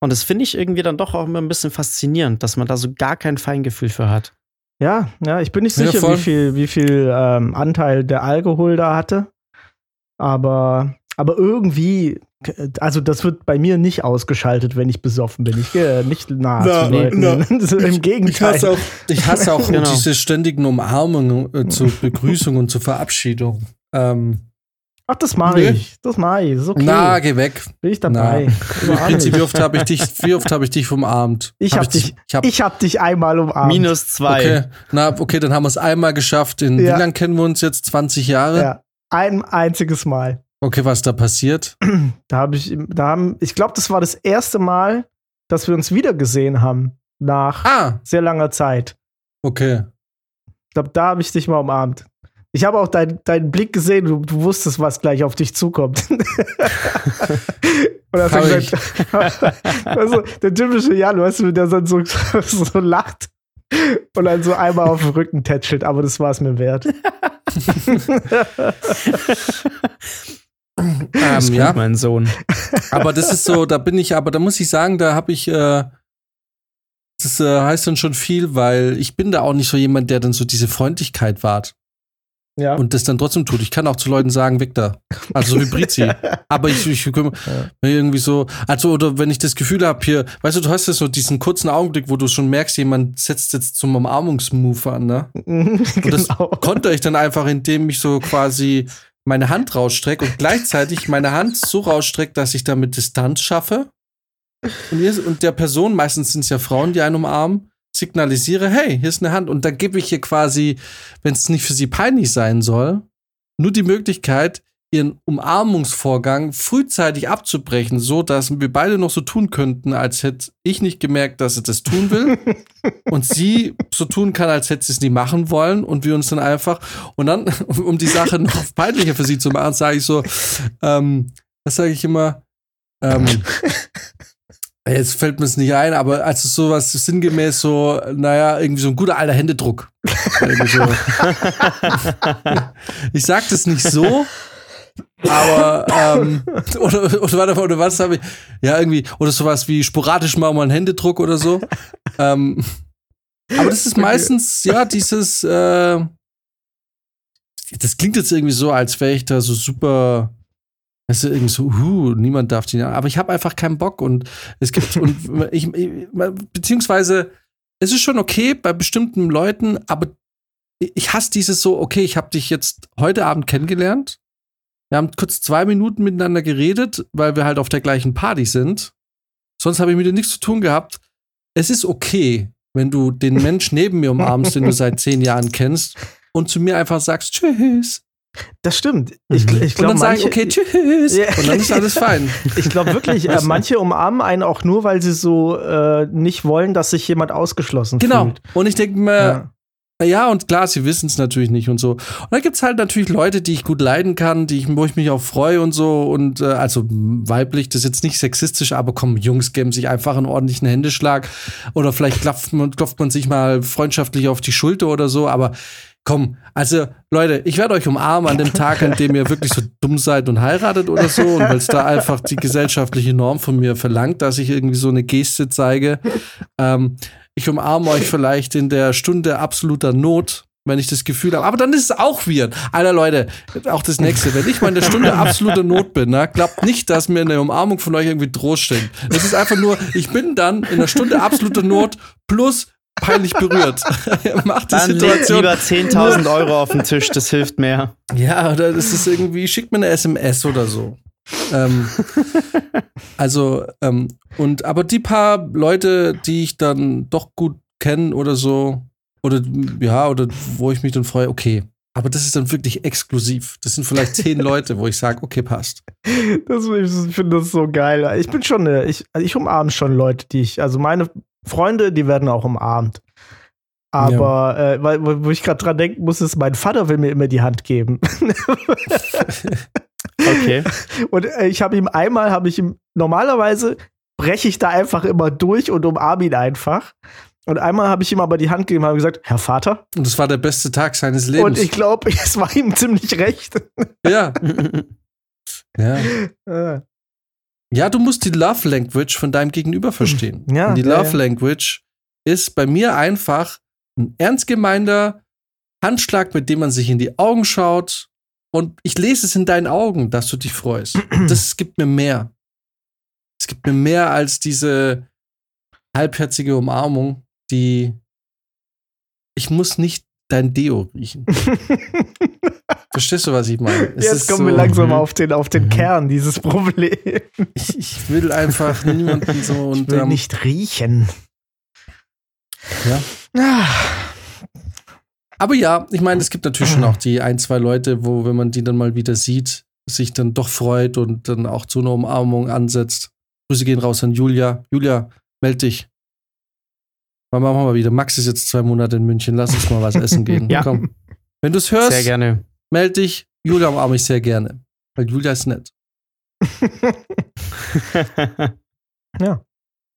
Und das finde ich irgendwie dann doch auch immer ein bisschen faszinierend, dass man da so gar kein Feingefühl für hat. Ja, ja, ich bin nicht Ja, sicher, voll. wie viel, wie viel ähm, Anteil der Alkohol da hatte. Aber, aber irgendwie, also das wird bei mir nicht ausgeschaltet, wenn ich besoffen bin. Ich gehe nicht nahe Na, zu Leuten. na. Im Ich Gegenteil. hasse auch, ich hasse auch Genau. diese ständigen Umarmungen äh, zur Begrüßung und zur Verabschiedung. Ähm, Ach, das mache Nee. ich. Das mache ich. Das ist okay. Na, geh weg. Bin ich dabei. Überhaupt Prinzi, nicht. wie oft habe ich dich, wie oft habe ich dich umarmt? Ich hab dich- ich hab, Ich hab dich einmal umarmt. Minus zwei. okay, na, okay, dann haben wir es einmal geschafft. In, Ja. Wie lange kennen wir uns jetzt? 20 Jahre? Ja. Ein einziges Mal. Okay, was da passiert? Da habe ich, da haben, ich glaube, das war das erste Mal, dass wir uns wiedergesehen haben. Nach Ah, sehr langer Zeit. okay. Ich glaube, da habe ich dich mal umarmt. Ich habe auch dein, deinen Blick gesehen, du, du wusstest, was gleich auf dich zukommt. Und gesagt, also, der typische Jan, weißt du, der dann so, so lacht und dann so einmal auf den Rücken tätschelt, aber das war es mir wert. Ähm, ja, mein Sohn. aber das ist so, da bin ich, aber da muss ich sagen, da habe ich, äh, das äh, heißt dann schon viel, weil ich bin da auch nicht so jemand, der dann so diese Freundlichkeit wahrt Ja. und das dann trotzdem tut. Ich kann auch zu Leuten sagen, weg da. Also so wie Brizi. Aber ich, ich kümmere irgendwie so, also oder wenn ich das Gefühl habe hier, weißt du, du hast ja so diesen kurzen Augenblick, wo du schon merkst, jemand setzt jetzt zum Umarmungsmove an, ne? Und das genau. konnte ich dann einfach, indem ich so quasi meine Hand rausstrecke und gleichzeitig meine Hand so rausstrecke, dass ich damit Distanz schaffe. Und, ihr, und der Person, meistens sind es ja Frauen, die einen umarmen, signalisiere, hey, hier ist eine Hand. Und da gebe ich ihr quasi, wenn es nicht für sie peinlich sein soll, nur die Möglichkeit, ihren Umarmungsvorgang frühzeitig abzubrechen, so dass wir beide noch so tun könnten, als hätte ich nicht gemerkt, dass sie das tun will und sie so tun kann, als hätte sie es nie machen wollen und wir uns dann einfach und dann, um die Sache noch peinlicher für sie zu machen, sage ich so, ähm, was sage ich immer? Ähm, jetzt fällt mir es nicht ein, aber als es sowas sinngemäß so, naja, irgendwie so ein guter alter Händedruck. Ich sag das nicht so, aber ähm, oder, oder, warte, oder was habe ich? Ja, irgendwie, oder sowas wie sporadisch mal mal einen Händedruck oder so. ähm, aber das ist meistens, ja, dieses, äh, das klingt jetzt irgendwie so, als wäre ich da so super, weißt du, irgendwie so, uh, niemand darf die, aber ich habe einfach keinen Bock und es gibt, und ich, ich, beziehungsweise, es ist schon okay bei bestimmten Leuten, aber ich hasse dieses so, okay, ich habe dich jetzt heute Abend kennengelernt. Wir haben kurz zwei Minuten miteinander geredet, weil wir halt auf der gleichen Party sind. Sonst habe ich mit dir nichts zu tun gehabt. Es ist okay, wenn du den Mensch neben mir umarmst, den du seit zehn Jahren kennst, und zu mir einfach sagst Tschüss. Das stimmt. Ich, Mhm. ich Und glaube, dann sage ich, okay, Tschüss. Ja. Und dann ist alles fein. ich glaube wirklich, äh, manche umarmen einen auch nur, weil sie so äh, nicht wollen, dass sich jemand ausgeschlossen Genau. fühlt. Und ich denke mir, Ja. Ja, und klar, sie wissen es natürlich nicht und so. Und da gibt's halt natürlich Leute, die ich gut leiden kann, die ich, wo ich mich auch freue und so. Und äh, also weiblich, das ist jetzt nicht sexistisch, aber komm, Jungs geben sich einfach einen ordentlichen Händeschlag. Oder vielleicht klopft man, klopft man sich mal freundschaftlich auf die Schulter oder so. Aber komm, also Leute, ich werde euch umarmen an dem Tag, an dem ihr wirklich so dumm seid und heiratet oder so. Und weil es da einfach die gesellschaftliche Norm von mir verlangt, dass ich irgendwie so eine Geste zeige. Ähm, ich umarme euch vielleicht in der Stunde absoluter Not, wenn ich das Gefühl habe. Aber dann ist es auch weird. Alter Leute, auch das nächste. Wenn ich mal in der Stunde absoluter Not bin, ne, glaubt nicht, dass mir eine Umarmung von euch irgendwie Trost schenkt. Es ist einfach nur, ich bin dann in der Stunde absoluter Not plus peinlich berührt. Macht die Dann Situation. lieber 10.000 Euro auf den Tisch, das hilft mehr. Ja, oder das ist irgendwie, schickt mir eine SMS oder so. ähm, also, ähm, und aber die paar Leute, die ich dann doch gut kenne oder so, oder ja, oder wo ich mich dann freue, okay. Aber das ist dann wirklich exklusiv. Das sind vielleicht zehn Leute, wo ich sage, okay, passt. Das, ich finde das so geil. Ich bin schon, eine, ich, also ich umarme schon Leute, die ich, also meine Freunde, die werden auch umarmt. Aber äh, weil, wo ich gerade dran denken muss, ist, mein Vater will mir immer die Hand geben. Okay. Und äh, ich habe ihm einmal, habe ich ihm, normalerweise breche ich da einfach immer durch und umarme ihn einfach. Und einmal habe ich ihm aber die Hand gegeben und habe gesagt, Herr Vater. Und das war der beste Tag seines Lebens. Und ich glaube, es war ihm ziemlich recht. ja. ja. Äh, Ja, du musst die Love Language von deinem Gegenüber verstehen. Ja, Und die ja, Love ja. Language ist bei mir einfach ein ernst gemeinter Handschlag, mit dem man sich in die Augen schaut. Und ich lese es in deinen Augen, dass du dich freust. Das gibt mir mehr. Es gibt mir mehr als diese halbherzige Umarmung, die ich muss nicht dein Deo riechen. Verstehst du, was ich meine? Es Jetzt kommen wir so- langsam mhm. auf den, auf den. Kern dieses Problems. Ich, ich will einfach niemanden so und Ich will ähm, nicht riechen. Ja. Aber ja, ich meine, es gibt natürlich schon auch die ein, zwei Leute, wo, wenn man die dann mal wieder sieht, sich dann doch freut und dann auch zu einer Umarmung ansetzt. Grüße gehen raus an Julia. Julia, meld dich. Mal machen wir mal wieder. Max ist jetzt zwei Monate in München. Lass uns mal was essen gehen. Ja. Komm. Wenn du es hörst, Sehr gerne. Meld dich. Julia umarme ich sehr gerne. Weil Julia ist nett. Ja.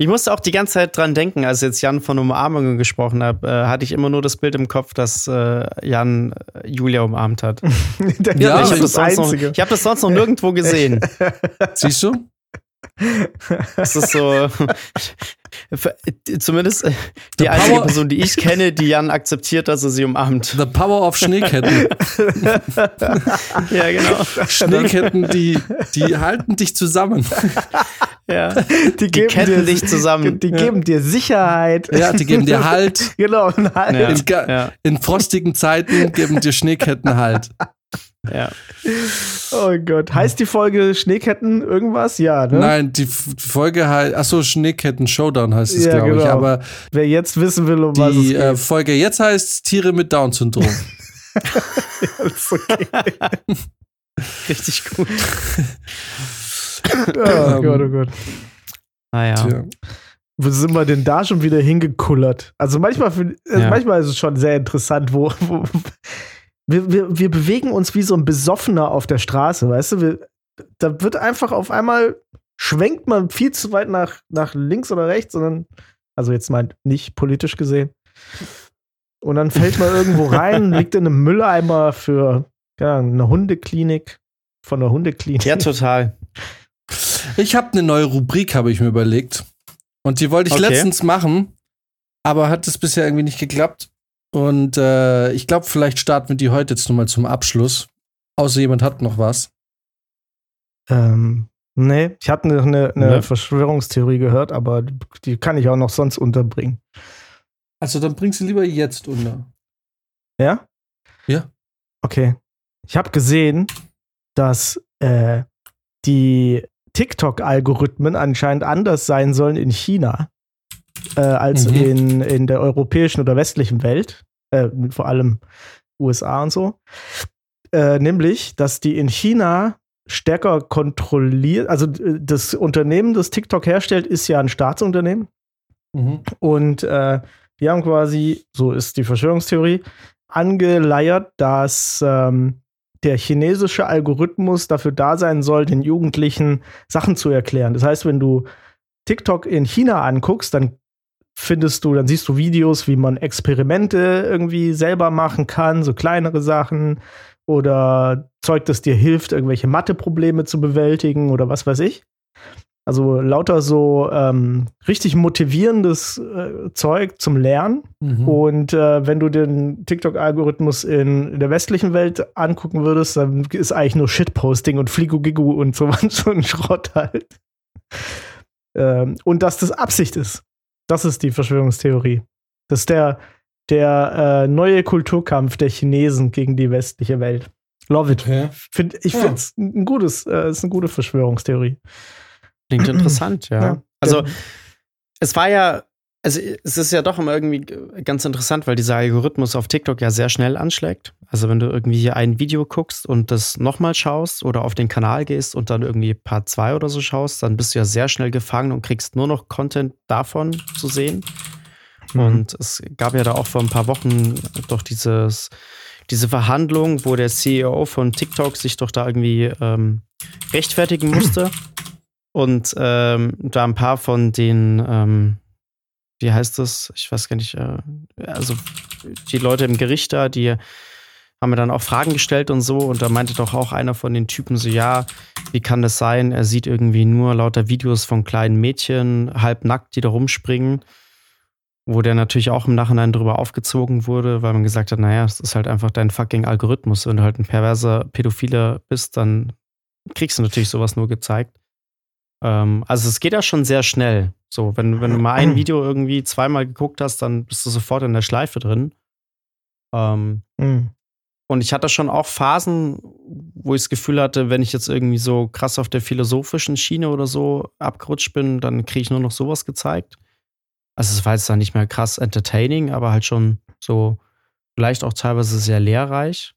Ich musste auch die ganze Zeit dran denken, als jetzt Jan von Umarmungen gesprochen hat, äh, hatte ich immer nur das Bild im Kopf, dass äh, Jan äh, Julia umarmt hat. Ja, ich habe das, hab das sonst noch nirgendwo gesehen. Siehst du? Das ist so. Zumindest äh, die The einzige power- Person, die ich kenne, die Jan akzeptiert, dass er sie umarmt. The power of Schneeketten. Ja, genau. Schneeketten, die, die halten dich zusammen. Ja. Die, geben ketten dir, dich zusammen. Die Ja. geben dir Sicherheit. Ja, die geben dir Halt. Genau, nein. Ja. In, Ja. in frostigen Zeiten geben dir Schneeketten Halt. Ja. Oh Gott. Heißt die Folge Schneeketten irgendwas? Ja, ne? Nein, die F- Folge heißt, achso, Schneeketten Showdown heißt es, Ja, glaube ich. genau. Aber Wer jetzt wissen will, um was es die geht. äh, Folge jetzt heißt Tiere mit Down-Syndrom. ist okay. Richtig gut. Oh Ähm, Gott, oh Gott. Naja. Tja. Wo sind wir denn da schon wieder hingekullert? Also manchmal, find- also Ja. manchmal ist es schon sehr interessant, wo, wo wir, wir, wir bewegen uns wie so ein Besoffener auf der Straße, weißt du? Wir, da wird einfach auf einmal schwenkt man viel zu weit nach, nach links oder rechts, sondern, also jetzt mal nicht politisch gesehen. Und dann fällt man irgendwo rein, liegt in einem Mülleimer für Ahnung, eine Hundeklinik. Von der Hundeklinik. Ja, total. Ich habe eine neue Rubrik, habe ich mir überlegt. Und die wollte ich Okay. letztens machen, aber hat es bisher irgendwie nicht geklappt. Und äh, ich glaube, vielleicht starten wir die heute jetzt nochmal zum Abschluss. Außer jemand hat noch was. Ähm, nee, ich hatte eine, eine, eine Ne? Verschwörungstheorie gehört, aber die kann ich auch noch sonst unterbringen. Also dann bring sie lieber jetzt unter. Ja? Ja. Okay. Ich habe gesehen, dass äh, die TikTok-Algorithmen anscheinend anders sein sollen in China äh, als Mhm. in, in der europäischen oder westlichen Welt, äh, vor allem USA und so. Äh, nämlich, dass die in China stärker kontrolliert, also äh, das Unternehmen, das TikTok herstellt, ist ja ein Staatsunternehmen. Mhm. Und äh, die haben quasi, so ist die Verschwörungstheorie, angeleiert, dass ähm, der chinesische Algorithmus dafür da sein soll, den Jugendlichen Sachen zu erklären. Das heißt, wenn du TikTok in China anguckst, dann findest du, dann siehst du Videos, wie man Experimente irgendwie selber machen kann, so kleinere Sachen oder Zeug, das dir hilft, irgendwelche Matheprobleme zu bewältigen oder was weiß ich. Also lauter so ähm, richtig motivierendes äh, Zeug zum Lernen. Mhm. Und äh, wenn du den TikTok-Algorithmus in, in der westlichen Welt angucken würdest, dann ist eigentlich nur Shitposting und Fligu-Gigu und so, so ein Schrott halt. Ähm, und dass das Absicht ist. Das ist die Verschwörungstheorie. Das ist der, der äh, neue Kulturkampf der Chinesen gegen die westliche Welt. Love it. Okay. Find, ich Ja. finde es ein gutes, äh, ist eine gute Verschwörungstheorie. Klingt interessant, ja. Ja. Also, es war ja, also es ist ja doch immer irgendwie ganz interessant, weil dieser Algorithmus auf TikTok ja sehr schnell anschlägt. Also wenn du irgendwie hier ein Video guckst und das nochmal schaust oder auf den Kanal gehst und dann irgendwie Part 2 oder so schaust, dann bist du ja sehr schnell gefangen und kriegst nur noch Content davon zu sehen. Mhm. Und es gab ja da auch vor ein paar Wochen doch dieses, diese Verhandlung, wo der CEO von TikTok sich doch da irgendwie ähm, rechtfertigen musste. Und ähm, da ein paar von den, ähm, wie heißt das? Ich weiß gar nicht, äh, also die Leute im Gericht da, die haben mir dann auch Fragen gestellt und so. Und da meinte doch auch einer von den Typen so, ja, wie kann das sein? Er sieht irgendwie nur lauter Videos von kleinen Mädchen, halbnackt, die da rumspringen. Wo der natürlich auch im Nachhinein drüber aufgezogen wurde, weil man gesagt hat, naja, es ist halt einfach dein fucking Algorithmus. Wenn du halt ein perverser Pädophiler bist, dann kriegst du natürlich sowas nur gezeigt. Ähm, also es geht ja schon sehr schnell. So, wenn, wenn du mal ein Video irgendwie zweimal geguckt hast, dann bist du sofort in der Schleife drin. Ähm, Mhm. Und ich hatte schon auch Phasen, wo ich das Gefühl hatte, wenn ich jetzt irgendwie so krass auf der philosophischen Schiene oder so abgerutscht bin, dann kriege ich nur noch sowas gezeigt. Also es war jetzt dann nicht mehr krass entertaining, aber halt schon so vielleicht auch teilweise sehr lehrreich.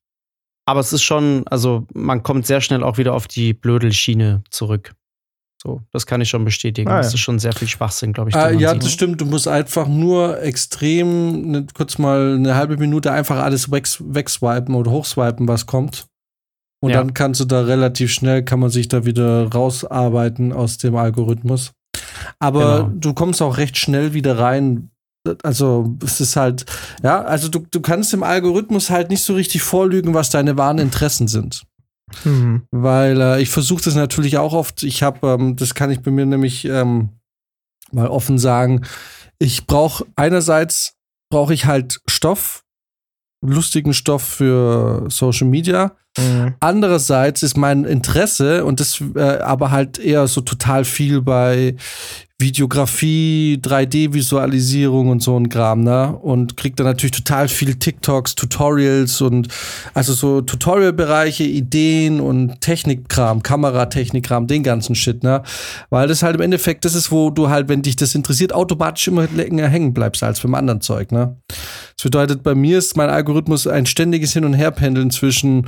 Aber es ist schon, also man kommt sehr schnell auch wieder auf die Blödelschiene zurück. So, das kann ich schon bestätigen. Ah, ja. Das ist schon sehr viel Schwachsinn, glaube ich. Ah, ja, sieht. das stimmt. Du musst einfach nur extrem ne, kurz mal eine halbe Minute einfach alles wegs- wegswipen oder hochswipen, was kommt. Und Ja. dann kannst du da relativ schnell, kann man sich da wieder rausarbeiten aus dem Algorithmus. Aber Genau. du kommst auch recht schnell wieder rein. Also, es ist halt, ja, also du, du kannst dem Algorithmus halt nicht so richtig vorlügen, was deine wahren Interessen sind. Mhm. Weil äh, ich versuche das natürlich auch oft. Ich habe, ähm, das kann ich bei mir nämlich ähm, mal offen sagen. Ich brauche einerseits brauche ich halt Stoff, lustigen Stoff für Social Media. Mhm. Andererseits ist mein Interesse und das äh, aber halt eher so total viel bei Videografie, 3D-Visualisierung und so ein Kram, ne? Und kriegt dann natürlich total viel TikToks, Tutorials und also so Tutorial-Bereiche, Ideen und Technikkram, Kameratechnikkram, den ganzen Shit, ne? Weil das halt im Endeffekt das ist, wo du halt, wenn dich das interessiert, automatisch immer länger hängen bleibst als beim anderen Zeug, ne? Das bedeutet, bei mir ist mein Algorithmus ein ständiges Hin- und Herpendeln zwischen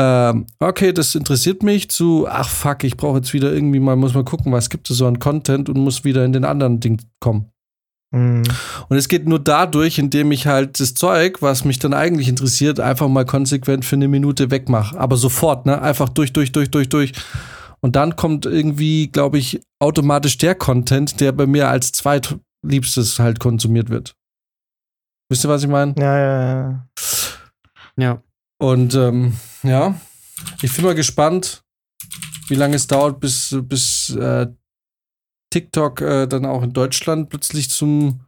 ähm, okay, das interessiert mich, zu, ach fuck, ich brauche jetzt wieder irgendwie mal, muss mal gucken, was gibt es so an Content und muss wieder in den anderen Ding kommen. Mhm. Und es geht nur dadurch, indem ich halt das Zeug, was mich dann eigentlich interessiert, einfach mal konsequent für eine Minute wegmache. Aber sofort, ne? Einfach durch, durch, durch, durch, durch. Und dann kommt irgendwie, glaube ich, automatisch der Content, der bei mir als zweitliebstes halt konsumiert wird. Wisst ihr, was ich meine? Ja, ja, ja. Ja. Und ähm, ja, ich bin mal gespannt, wie lange es dauert, bis, bis äh, TikTok äh, dann auch in Deutschland plötzlich zum,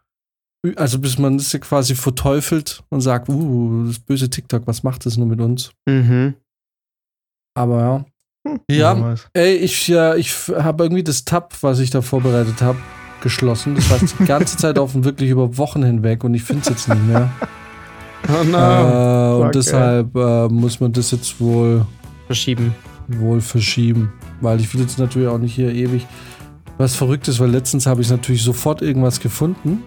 also bis man das ja quasi verteufelt und sagt, uh, das böse TikTok, was macht das nur mit uns? Mhm. Aber ja. Hm, Ja. Ey, ich, ja, ich habe irgendwie das Tab, was ich da vorbereitet habe, geschlossen. Das war die ganze Zeit offen, wirklich über Wochen hinweg und ich finde es jetzt nicht mehr. Oh äh, und Fuck, deshalb äh, muss man das jetzt wohl Verschieben. wohl verschieben. Weil ich will jetzt natürlich auch nicht hier ewig was Verrücktes, weil letztens habe ich natürlich sofort irgendwas gefunden.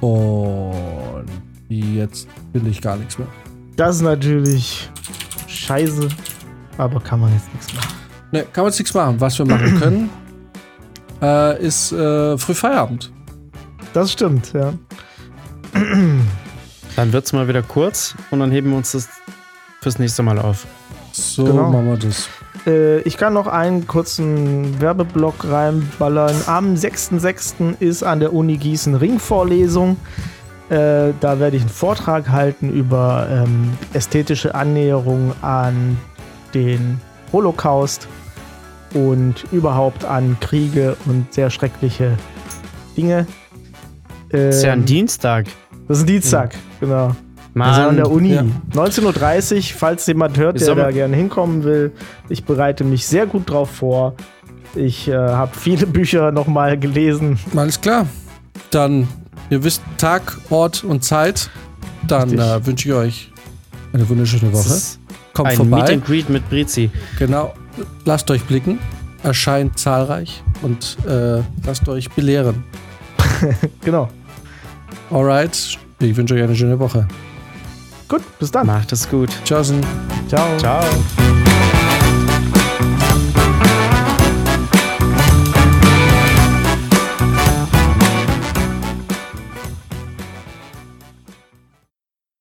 Und jetzt finde ich gar nichts mehr. Das ist natürlich scheiße, aber kann man jetzt nichts machen. Ne, kann man jetzt nichts machen. Was wir machen können, äh, ist äh, früh Feierabend. Das stimmt, ja. Dann wird's mal wieder kurz und dann heben wir uns das fürs nächste Mal auf. So Genau. machen wir das. Äh, ich kann noch einen kurzen Werbeblock reinballern. Am 6.6. ist an der Uni Gießen Ringvorlesung. Äh, da werde ich einen Vortrag halten über ähm, ästhetische Annäherung an den Holocaust und überhaupt an Kriege und sehr schreckliche Dinge. Das ist ja ein Ähm, Dienstag. Das ist ein Dienstag, genau. Mann. Also an der Uni. ja. 19.30 Uhr, falls jemand hört, der da gerne hinkommen will. Ich bereite mich sehr gut drauf vor. Ich äh, habe viele Bücher nochmal gelesen. Alles klar. Dann, ihr wisst Tag, Ort und Zeit. Dann äh, wünsche ich euch eine wunderschöne Woche. Kommt ein Meet vorbei. and Greet mit Brizi. Genau. Lasst euch blicken. Erscheint zahlreich und äh, lasst euch belehren. Genau. Alright. Ich wünsche euch eine schöne Woche. Gut, bis dann. Macht es gut. Tschaußen. Ciao. Ciao.